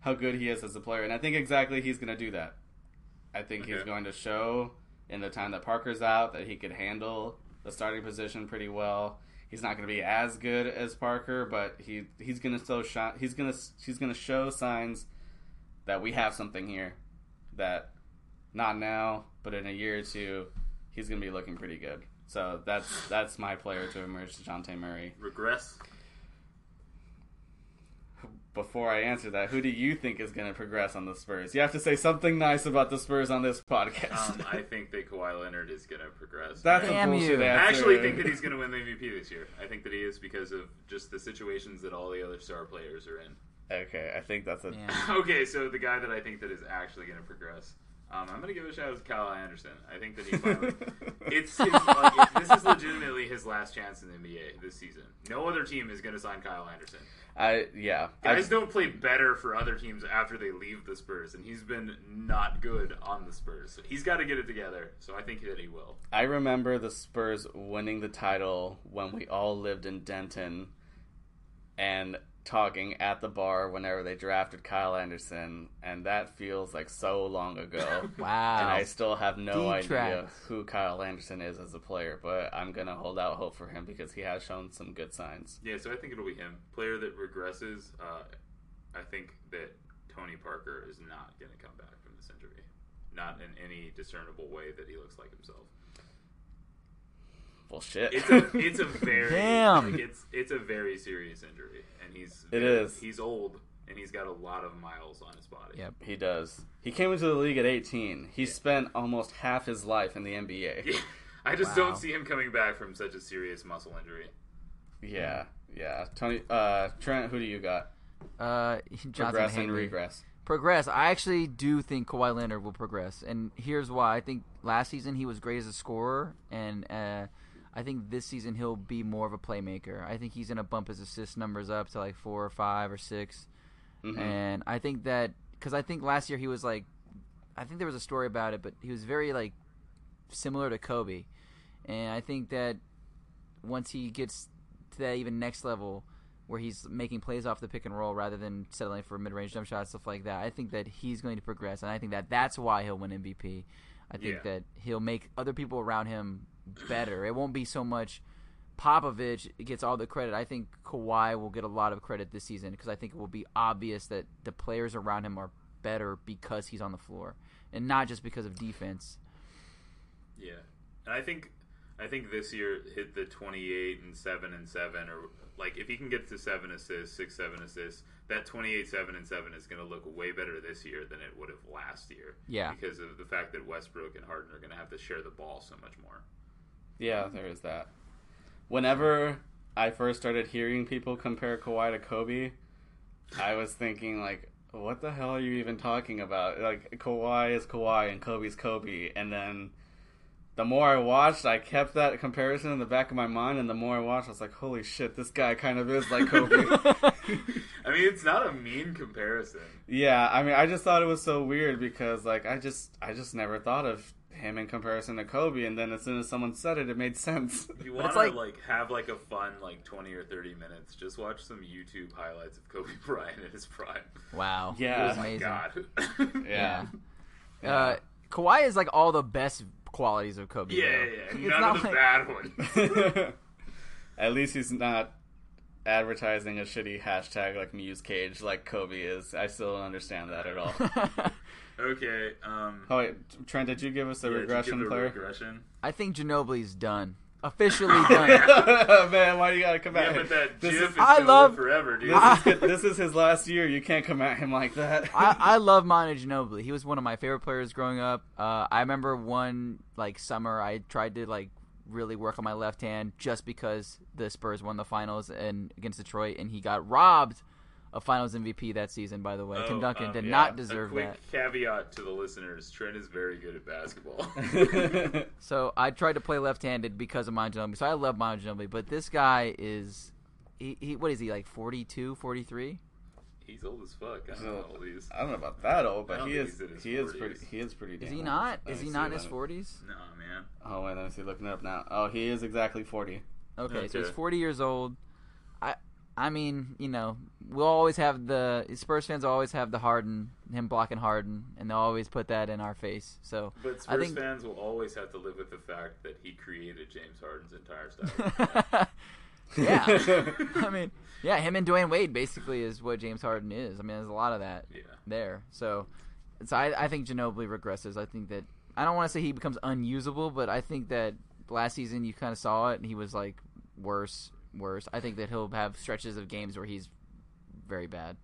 how good he is as a player. And I think exactly he's gonna do that. I think he's going to show in the time that Parker's out that he could handle the starting position pretty well. He's not going to be as good as Parker, but he he's going to still shine. He's going to he's going to show signs that we have something here that not now, but in a year or two, he's going to be looking pretty good. So that's that's my player to emerge, Dejounte Murray. Regress? Before I answer that, who do you think is going to progress on the Spurs? You have to say something nice about the Spurs on this podcast. Um, I think that Kawhi Leonard is going to progress. That's I a Damn bullshit you. I actually think that he's going to win the MVP this year. I think that he is because of just the situations that all the other star players are in. Okay, I think that's a. Yeah. Okay, so the guy that I think that is actually going to progress, um, I'm going to give a shout out to Kyle Anderson. I think that he finally. it's his, like, it- this is legitimately his last chance in the NBA this season. No other team is going to sign Kyle Anderson. I yeah. I, Guys don't play better for other teams after they leave the Spurs, and he's been not good on the Spurs. So he's got to get it together. So I think that he will. I remember the Spurs winning the title when we all lived in Denton, and talking at the bar whenever they drafted Kyle Anderson, and that feels like so long ago. Wow. And I still have no Deep idea who Kyle Anderson is as a player, but I'm gonna hold out hope for him because he has shown some good signs. Yeah, so I think it'll be him. Player that regresses, uh, I think that Tony Parker is not going to come back from this injury. Not in any discernible way that he looks like himself. Well, shit. It's a it's a very Damn. like, it's it's a very serious injury, and he's It very- is. he's old and he's got a lot of miles on his body. Yep. he does. He came into the league at 18. He spent almost half his life in the NBA. Yeah. I just Wow. don't see him coming back from such a serious muscle injury. Yeah, yeah. Tony, uh, Trent, who do you got? Uh, Johnson Progress and regress. progress. I actually do think Kawhi Leonard will progress, and here's why. I think last season he was great as a scorer, and uh, I think this season he'll be more of a playmaker. I think he's gonna bump his assist numbers up to like four or five or 6 Mhm. and I think that because I think last year he was like, I think there was a story about it, but he was very like similar to Kobe, and I think that once he gets to that even next level where he's making plays off the pick and roll rather than settling for mid-range jump shots, stuff like that. I think that he's going to progress, and I think that that's why he'll win MVP. I think Yeah. that he'll make other people around him better. It won't be so much Popovich gets all the credit. I think Kawhi will get a lot of credit this season because I think it will be obvious that the players around him are better because he's on the floor and not just because of defense. Yeah, and I think I think this year hit the twenty eight and seven and seven, or like if he can get to seven assists, six seven assists, that twenty eight seven and seven is going to look way better this year than it would have last year. Yeah. because of the fact that Westbrook and Harden are going to have to share the ball so much more. Yeah, there is that. Whenever I first started hearing people compare Kawhi to Kobe, I was thinking like, what the hell are you even talking about? Like Kawhi is Kawhi and Kobe's Kobe, and then the more I watched, I kept that comparison in the back of my mind, and the more I watched, I was like, holy shit, this guy kind of is like Kobe. I mean, it's not a mean comparison. yeah, I mean, I just thought it was so weird because like I just I just never thought of him in comparison to Kobe, and then as soon as someone said it, it made sense. If you want to like- like, have like a fun like twenty or thirty minutes, just watch some YouTube highlights of Kobe Bryant in his prime. Wow. Yeah. It was Oh amazing. god. yeah. Uh, Kawhi is like all the best qualities of Kobe. yeah, though. yeah, yeah. It's None not of the like- bad ones. At least he's not advertising a shitty hashtag like Muse Cage like Kobe is. I still don't understand that at all. Okay. Um. oh wait, Trent, did you give us a yeah, regression give a player? Regression. I think Ginobili's done. Officially done. Man, why do you gotta come Yeah, at but him? that This GIF is- is, I love- forever, dude. This is, this is his last year. You can't come at him like that. I, I love Manu Ginobili. He was one of my favorite players growing up. Uh, I remember one like summer I tried to like really work on my left hand just because the Spurs won the finals and against Detroit, and he got robbed of Finals MVP that season. By the way, Tim Oh, Duncan um, did yeah. not deserve a quick that. caveat to the listeners: Trent is very good at basketball. So I tried to play left-handed because of Manu Ginobili. So I love Manu Ginobili, but this guy is. He, he, what is he like 42 43 He's old as fuck. I don't know old he is. I don't know about that old, but he is he's in his he is pretty he is pretty. is he not Let is he not in his 40s No, man. Oh wait, let me see. Looking it up now. Oh, he is exactly forty. Okay, so he's 40 years old. I I mean, you know, we'll always have the Spurs fans will always have the Harden, him blocking Harden, and they'll always put that in our face. So But I think- fans will always have to live with the fact that he created James Harden's entire style. yeah, I mean, yeah, him and Dwyane Wade basically is what James Harden is. I mean, there's a lot of that yeah. there. So, so I, I think Ginobili regresses. I think that I don't want to say he becomes unusable, but I think that last season you kind of saw it, and he was like worse, worse. I think that he'll have stretches of games where he's very bad.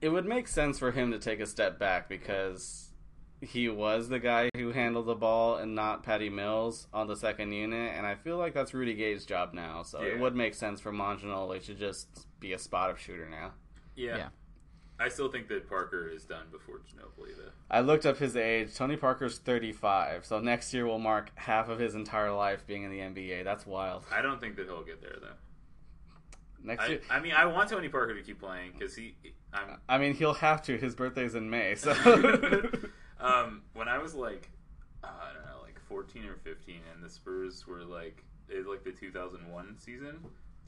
it would make sense for him to take a step back because he was the guy who handled the ball and not Patty Mills on the second unit, and I feel like that's Rudy Gay's job now. So it would make sense for Manu Ginobili to just be a spot up shooter now. yeah. Yeah. I still think that Parker is done before Ginobili, though. I looked up his age. Tony Parker's 35, so next year will mark half of his entire life being in the NBA. That's wild. I don't think that he'll get there, though. Next I, year, I mean, I want Tony Parker to keep playing because he. I'm I mean, he'll have to. His birthday's in May, so. um, when I was like, uh, I don't know, like 14 or 15, and the Spurs were like, it was like the 2001 season.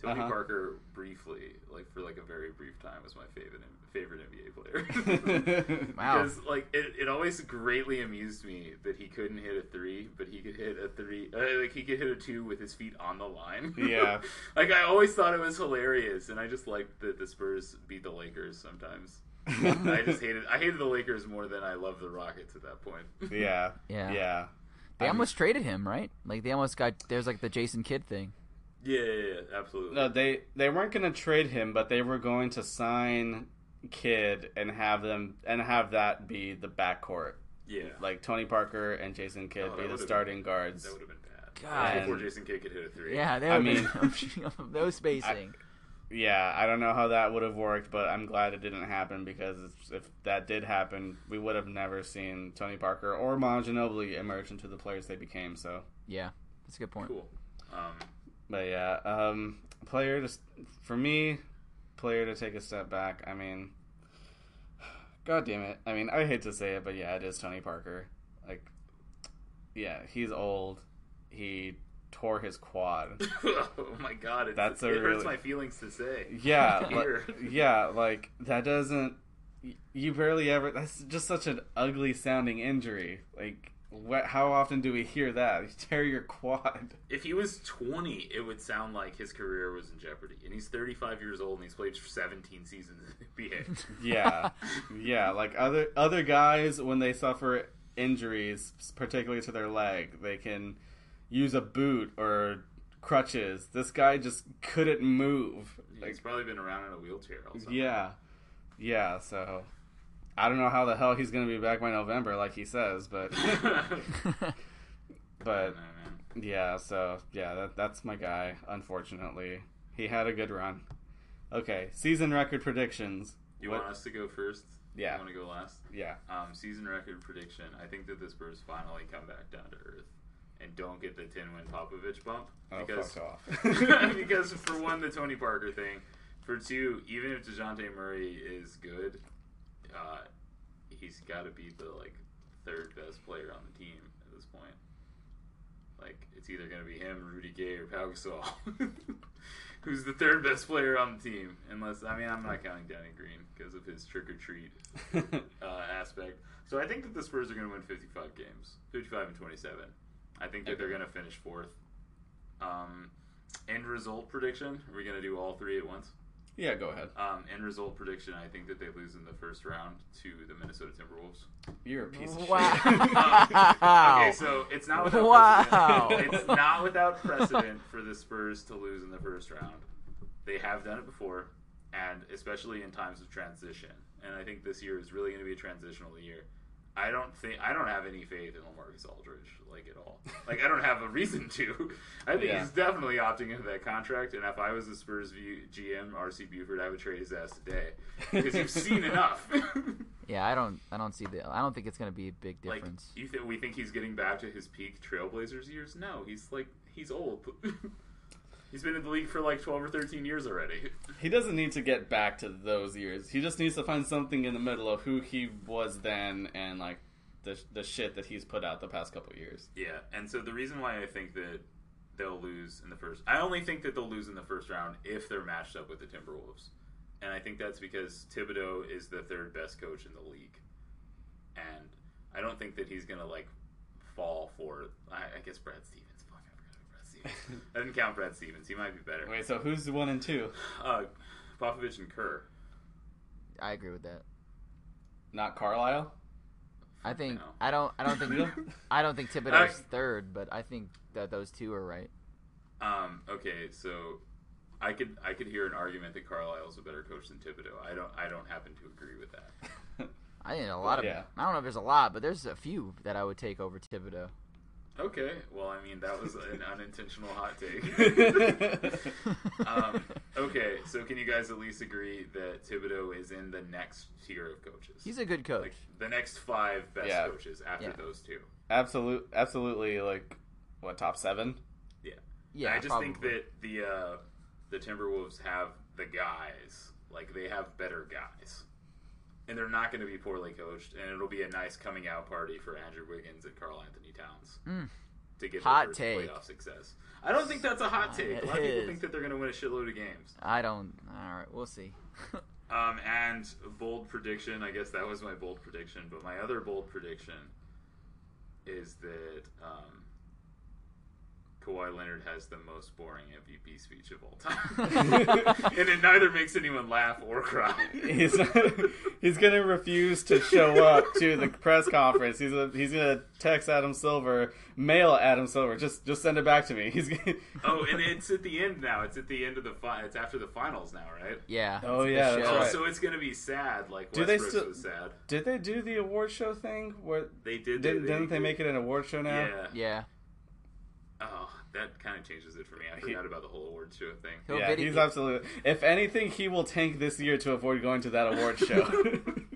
Tony Uh-huh. Parker briefly, like for like a very brief time, was my favorite favorite NBA player. Wow. Because like it, it always greatly amused me that he couldn't hit a three, but he could hit a three, uh, like he could hit a two with his feet on the line. Yeah. like I always thought it was hilarious, and I just liked that the Spurs beat the Lakers sometimes. I just hated I hated the Lakers more than I loved the Rockets at that point. yeah. Yeah. Yeah. They I mean- almost traded him, right? Like they almost got there's like the Jason Kidd thing. Yeah, yeah, yeah, absolutely. No, they they weren't going to trade him, but they were going to sign Kidd and have them and have that be the backcourt, yeah, like Tony Parker and Jason Kidd Oh, be the starting been- guards. that would have been bad. God. before Jason Kidd could hit a three. Yeah, they I would mean- mean, no spacing. Yeah, I don't know how that would have worked, but I'm glad it didn't happen because if- if that did happen, we would have never seen Tony Parker or Manu Ginobili emerge into the players they became. So, yeah, that's a good point. cool. Um, but yeah, um, player to for me, player to take a step back. I mean, God damn it! I mean, I hate to say it, but yeah, it is Tony Parker. Like, yeah, he's old. He tore his quad. oh my god, it's, That's it a hurts my feelings to say. Yeah, like, yeah, like that doesn't. You barely ever. That's just such an ugly sounding injury. Like What, how often do we hear that? You tear your quad. If he was 20, it would sound like his career was in jeopardy. And he's 35 years old and he's played for 17 seasons in the NBA. Yeah, yeah. Like other other guys, when they suffer injuries, particularly to their leg, they can use a boot or crutches. This guy just couldn't move. Like, he's probably been around in a wheelchair. Also. yeah, yeah. So I don't know how the hell he's gonna be back by November, like he says, but but Nah, yeah. So yeah, that, that's my guy. Unfortunately, he had a good run. Okay, season record predictions. You What- want us to go first? Yeah. You want to go last? Yeah. Um, season record prediction. I think that the Spurs finally come back down to earth and don't get the 10 win Popovich bump. Oh, because, fuck off. because, for one, the Tony Parker thing. For two, even if Dejounte Murray is good, uh, he's got to be the like third best player on the team at this point. Like, it's either going to be him, Rudy Gay, or Pau Gasol. Who's the third best player on the team? Unless, I mean, I'm not counting Danny Green because of his trick or treat uh, aspect. So I think that the Spurs are going to win 55 games, 55 and 27. I think that they're going to finish fourth. Um, end result prediction. Are we going to do all three at once? Yeah, go ahead. Um, end result prediction. I think that they lose in the first round to the Minnesota Timberwolves. You're a piece of Wow. Okay, so it's not without Wow. precedent. It's not without precedent for the Spurs to lose in the first round. They have done it before, and especially in times of transition. And I think this year is really going to be a transitional year. I don't think I don't have any faith in LaMarcus Aldridge like at all. Like I don't have a reason to. I think Yeah. he's definitely opting into that contract. And if I was the Spurs GM RC Buford, I would trade his ass today because you've seen enough. Yeah, I don't. I don't see the. I don't think it's going to be a big like difference. you think we think he's getting back to his peak Trailblazers years? No, he's like he's old. He's been in the league for like twelve or thirteen years already. He doesn't need to get back to those years. He just needs to find something in the middle of who he was then and like the the shit that he's put out the past couple years. Yeah, and so the reason why I think that they'll lose in the first, I only think that they'll lose in the first round if they're matched up with the Timberwolves, and I think that's because Thibodeau is the third best coach in the league, and I don't think that he's gonna like fall for. I, I guess Brad Stevens. Fuck, I forgot about Brad Stevens. I didn't count Brad Stevens. He might be better. Wait, so who's the one and two? Uh, Popovich and Kerr. I agree with that. Not Carlisle. I think. No. I don't. I don't think. I don't think Thibodeau's third, but I think that those two are right. Um, okay, so I could I could hear an argument that Carlisle's a better coach than Thibodeau. I don't I don't happen to agree with that. I think a lot of. Yeah. I don't know if there's a lot, but there's a few that I would take over Thibodeau. Okay, well I mean that was an unintentional hot take. um, okay, so can you guys at least agree that Thibodeau is in the next tier of coaches? He's a good coach. like the next five best Yeah. coaches after Yeah. those two. Absolute, absolutely. Like what top seven? yeah, Yeah. I just probably. think that the uh, the Timberwolves have the guys, like they have better guys, and they're not going to be poorly coached, and it'll be a nice coming out party for Andrew Wiggins and Karl-Anthony Towns Mm. to get Hot their first take. playoff success. I don't think that's a hot take. It A lot of people think that they're going to win a shitload of games. I don't. All right, we'll see. Um, and bold prediction. I guess that was my bold prediction, but my other bold prediction is that um, Kawhi Leonard has the most boring MVP speech of all time, and it neither makes anyone laugh or cry. He's he's gonna refuse to show up to the press conference. He's a, he's gonna text Adam Silver, mail Adam Silver. Just just send it back to me. He's gonna, oh, and it's at the end now. It's at the end of the fi- It's after the finals now, right? Yeah. Oh, it's yeah, that's Oh, right. so it's gonna be sad. Like Do they Westbrook still- was sad. did they do the award show thing? Where They did. didn't, didn't they make it an award show now? Yeah. Yeah. Oh, that kind of changes it for me. I forgot about the whole award show thing. He'll Yeah, video- he's absolutely. If anything, he will tank this year to avoid going to that award show.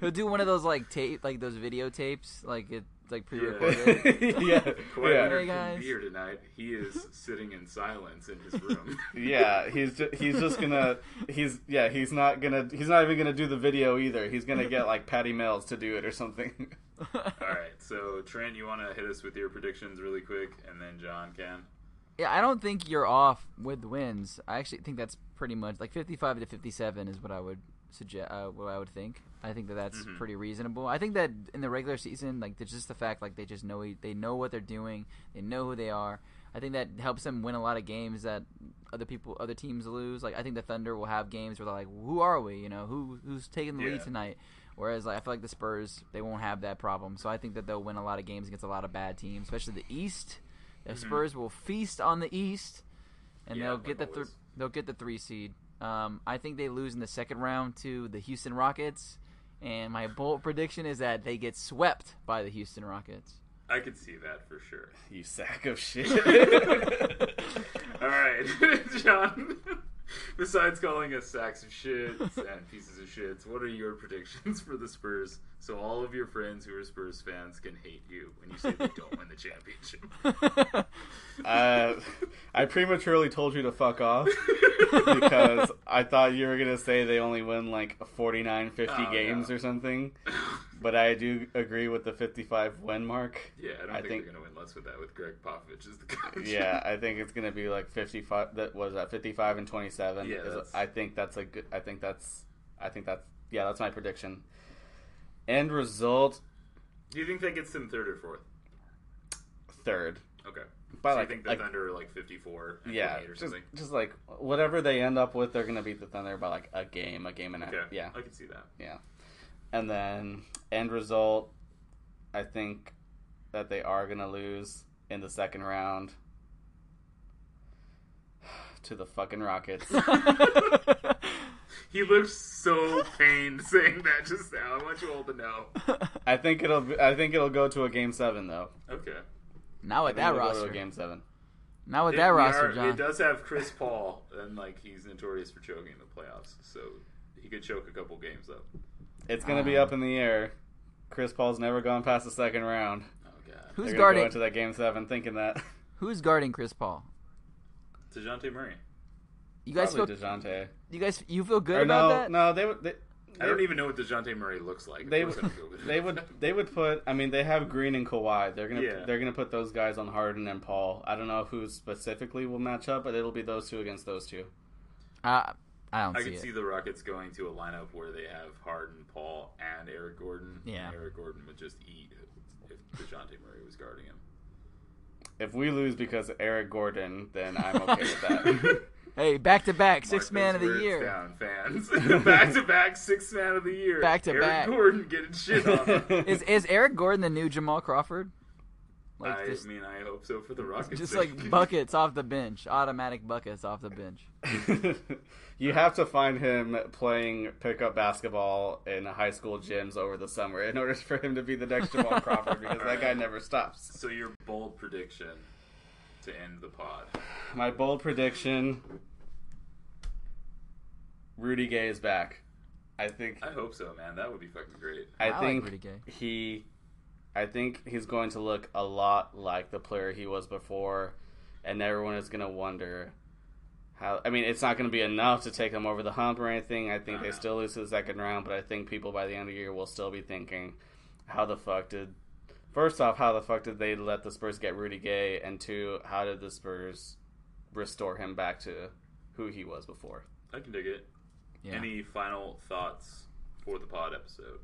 He'll do one of those like tape, like those videotapes, like it's like pre-recorded. yeah, Kawhi yeah, Leonard Hey, couldn't guys. be here tonight. He is sitting in silence in his room. yeah. He's just, he's just gonna he's yeah he's not gonna he's not even gonna do the video either. He's gonna get like Patty Mills to do it or something. All right, so Trent, you want to hit us with your predictions really quick, and then John can. Yeah, I don't think you're off with the wins. I actually think that's pretty much like 55 to 57 is what I would suggest uh, what I would think. I think that that's Mhm. pretty reasonable. I think that in the regular season, like there's just the fact like they just know they know what they're doing, they know who they are. I think that helps them win a lot of games that other people, other teams lose. Like I think the Thunder will have games where they're like, "Who are we? You know, who who's taking the lead tonight?" Whereas like, I feel like the Spurs, they won't have that problem. So I think that they'll win a lot of games against a lot of bad teams, especially the East. The Mhm. Spurs will feast on the East, and Yeah, they'll get the th- they'll get the three seed. Um, I think they lose in the second round to the Houston Rockets, and my bold prediction is that they get swept by the Houston Rockets. I could see that for sure. You sack of shit. All right, John. Besides calling us sacks of shit and pieces of shit, what are your predictions for the Spurs? So all of your friends who are Spurs fans can hate you when you say they don't win the championship. uh, I prematurely told you to fuck off because I thought you were gonna say they only win like 49, 50 Oh, games or something. But I do agree with the 55 win mark. yeah, I don't I think, think- they're gonna win less with that. With Gregg Popovich as the coach. Yeah, I think it's gonna be like 55. That was that 55 and 27. Yeah, is- I think that's a good. I think that's. I think that's. Yeah, that's my prediction. End result Do you think that gets them third or fourth? third. Okay. By so like, you think the like Thunder are like 54 and yeah, or just something? just like whatever they end up with, they're gonna beat the Thunder by like a game, a game and a Okay. half. Yeah, I can see that. yeah. And then end result, I think that they are gonna lose in the second round to the fucking Rockets. He looks so pained saying that just now. I want you all to know. I think it'll. Be, I think it'll go to a game seven though. Okay. Not with that it'll go to roster. a game seven. Not with It- that roster, are- John. It does have Chris Paul, and like he's notorious for choking in the playoffs, so he could choke a couple games up. It's gonna be Um, up in the air. Chris Paul's never gone past the second round. Oh god. Who's They're gonna guarding? go into that game seven thinking that. Who's guarding Chris Paul? Dejounte Murray. You guys Probably feel? Dejounte. You guys, you feel good Or about no, that? no, they would. They, I don't even know what Dejounte Murray looks like. They would. I'd go with They would. They would put. I mean, they have Green and Kawhi. They're gonna. Yeah. They're gonna put those guys on Harden and Paul. I don't know who specifically will match up, but it'll be those two against those two. Uh, I don't I see could it. see the Rockets going to a lineup where they have Harden, Paul, and Eric Gordon. Yeah. And Eric Gordon would just eat if Dejounte Murray was guarding him. If we lose because of Eric Gordon, then I'm okay with that. Hey, back to back, Mark six man of the words year. Down, fans. back to back, six man of the year. Back to Eric back. Gordon getting shit on. Is is Eric Gordon the new Jamal Crawford? Like I just, mean, I hope so for the Rockets. just sake. like buckets off the bench, automatic buckets off the bench. You have to find him playing pickup basketball in high school gyms over the summer in order for him to be the next Jamal Crawford because that guy never stops. So your bold prediction to end the pod. My bold prediction: Rudy Gay is back. I think. I hope so, man. That would be fucking great. I, I like think Rudy Gay. he. I think he's going to look a lot like the player he was before, and everyone is going to wonder how. I mean, it's not going to be enough to take them over the hump or anything. I think No, they no. still lose to the second round, but I think people by the end of the year will still be thinking, how the fuck did. First off, how the fuck did they let the Spurs get Rudy Gay? And two, how did the Spurs restore him back to who he was before? I can dig it. Yeah. Any final thoughts for the pod episode?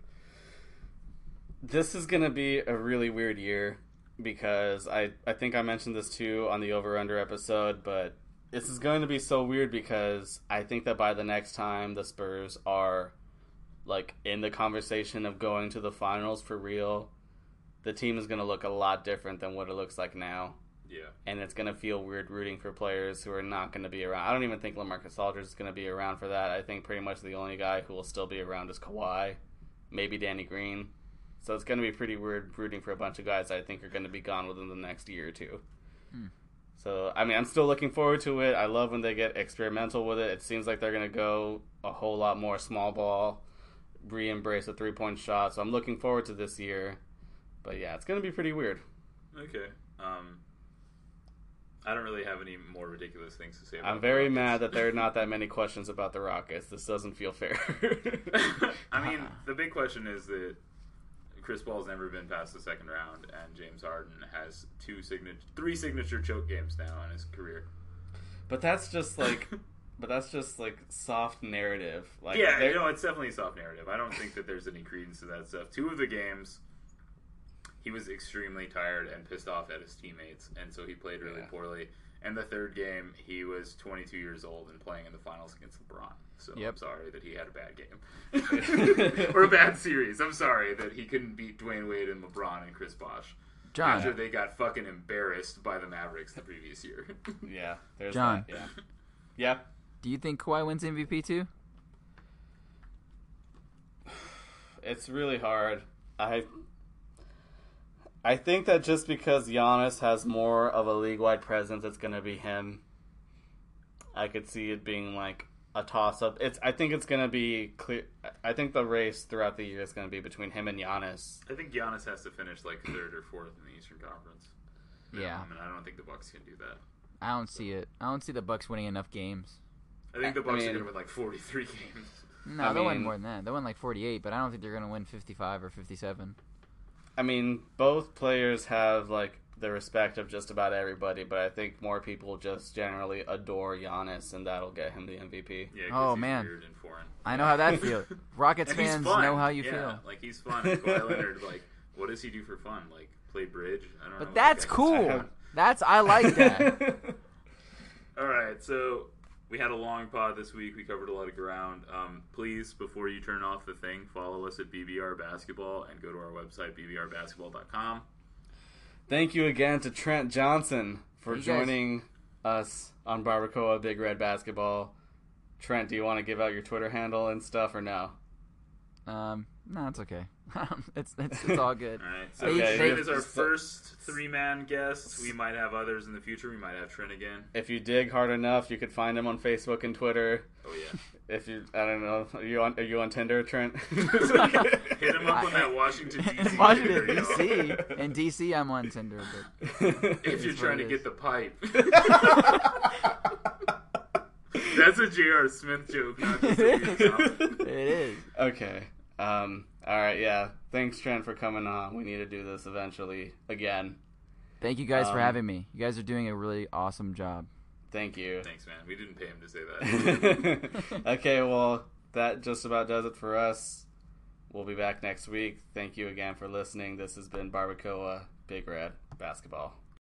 This is going to be a really weird year because I, I think I mentioned this too on the over under episode, but this is going to be so weird because I think that by the next time the Spurs are like in the conversation of going to the finals for real, the team is going to look a lot different than what it looks like now. Yeah. And it's going to feel weird rooting for players who are not going to be around. I don't even think LaMarcus Aldridge is going to be around for that. I think pretty much the only guy who will still be around is Kawhi, maybe Danny Green. So it's going to be pretty weird rooting for a bunch of guys I think are going to be gone within the next year or two. Hmm. So, I mean, I'm still looking forward to it. I love when they get experimental with it. It seems like they're going to go a whole lot more small ball, re embrace a three point shot. So I'm looking forward to this year. But yeah, it's going to be pretty weird. Okay. Um, I don't really have any more ridiculous things to say. About I'm very mad that there are not that many questions about the Rockets. This doesn't feel fair. I mean, the big question is that Chris Paul's never been past the second round, and James Harden has two signature, three signature choke games now in his career. but that's just like but that's just like soft narrative. Like yeah, you know, it's definitely a soft narrative. I don't think that there's any credence to that stuff. Two of the games, he was extremely tired and pissed off at his teammates, and so he played really Yeah. poorly. And the third game, he was 22 years old and playing in the finals against LeBron. So I'm sorry that he had a bad game or a bad series. I'm sorry that he couldn't beat Dwyane Wade and LeBron and Chris Bosh. John, After they got fucking embarrassed by the Mavericks the previous year. yeah, there's John. that, yeah, yeah. do you think Kawhi wins MVP too? It's really hard. I I think that just because Giannis has more of a league wide presence, it's gonna be him. I could see it being like a toss up. It's I think it's gonna be clear. I think the race throughout the year is gonna be between him and Giannis. I think Giannis has to finish like third or fourth in the Eastern Conference. Yeah. I mean, I don't think the Bucks can do that. I don't see it. I don't see the Bucks winning enough games. I think the I Bucks mean- are going to win like 43 games. No, I they'll win more than that. They'll win like 48, but I don't think they're going to win 55 or 57. I mean, both players have like the respect of just about everybody, but I think more people just generally adore Giannis, and that'll get him the MVP. Yeah, 'cause Oh, he's man. weird and foreign. I know how that feels. Rockets fans fun. know how you yeah, feel. Like he's fun. And Kawhi Leonard, like, what does he do for fun? Like play bridge? I don't know. But that's cool. That's I like that. All right, so we had a long pod this week. We covered a lot of ground. Um, please, before you turn off the thing, follow us at BBR Basketball and go to our website bbrbasketball.com. Thank you again to Trent Johnson for You guys- joining us on Barbacoa Big Red Basketball. Trent, do you want to give out your Twitter handle and stuff or no? Um, no, it's okay. Um, it's, it's it's all good. All right, so Okay, Trent is our first three-man guest. We might have others in the future. We might have Trent again. If you dig hard enough, you could find him on Facebook and Twitter. Oh yeah. If you, I don't know, are you on, are you on Tinder, Trent? Hit him up on that Washington DC. Washington. D.C. In D.C., I'm on Tinder, but If you're trying to get the pipe. That's a J.R. Smith joke, not just a it is. okay. Um. All right. Yeah. Thanks, Trent, for coming on. We need to do this eventually again. Thank you guys for Um, having me. You guys are doing a really awesome job. Thank you. Thanks, man. We didn't pay him to say that. okay, well, that just about does it for us. We'll be back next week. Thank you again for listening. This has been Barbacoa Big Red Basketball.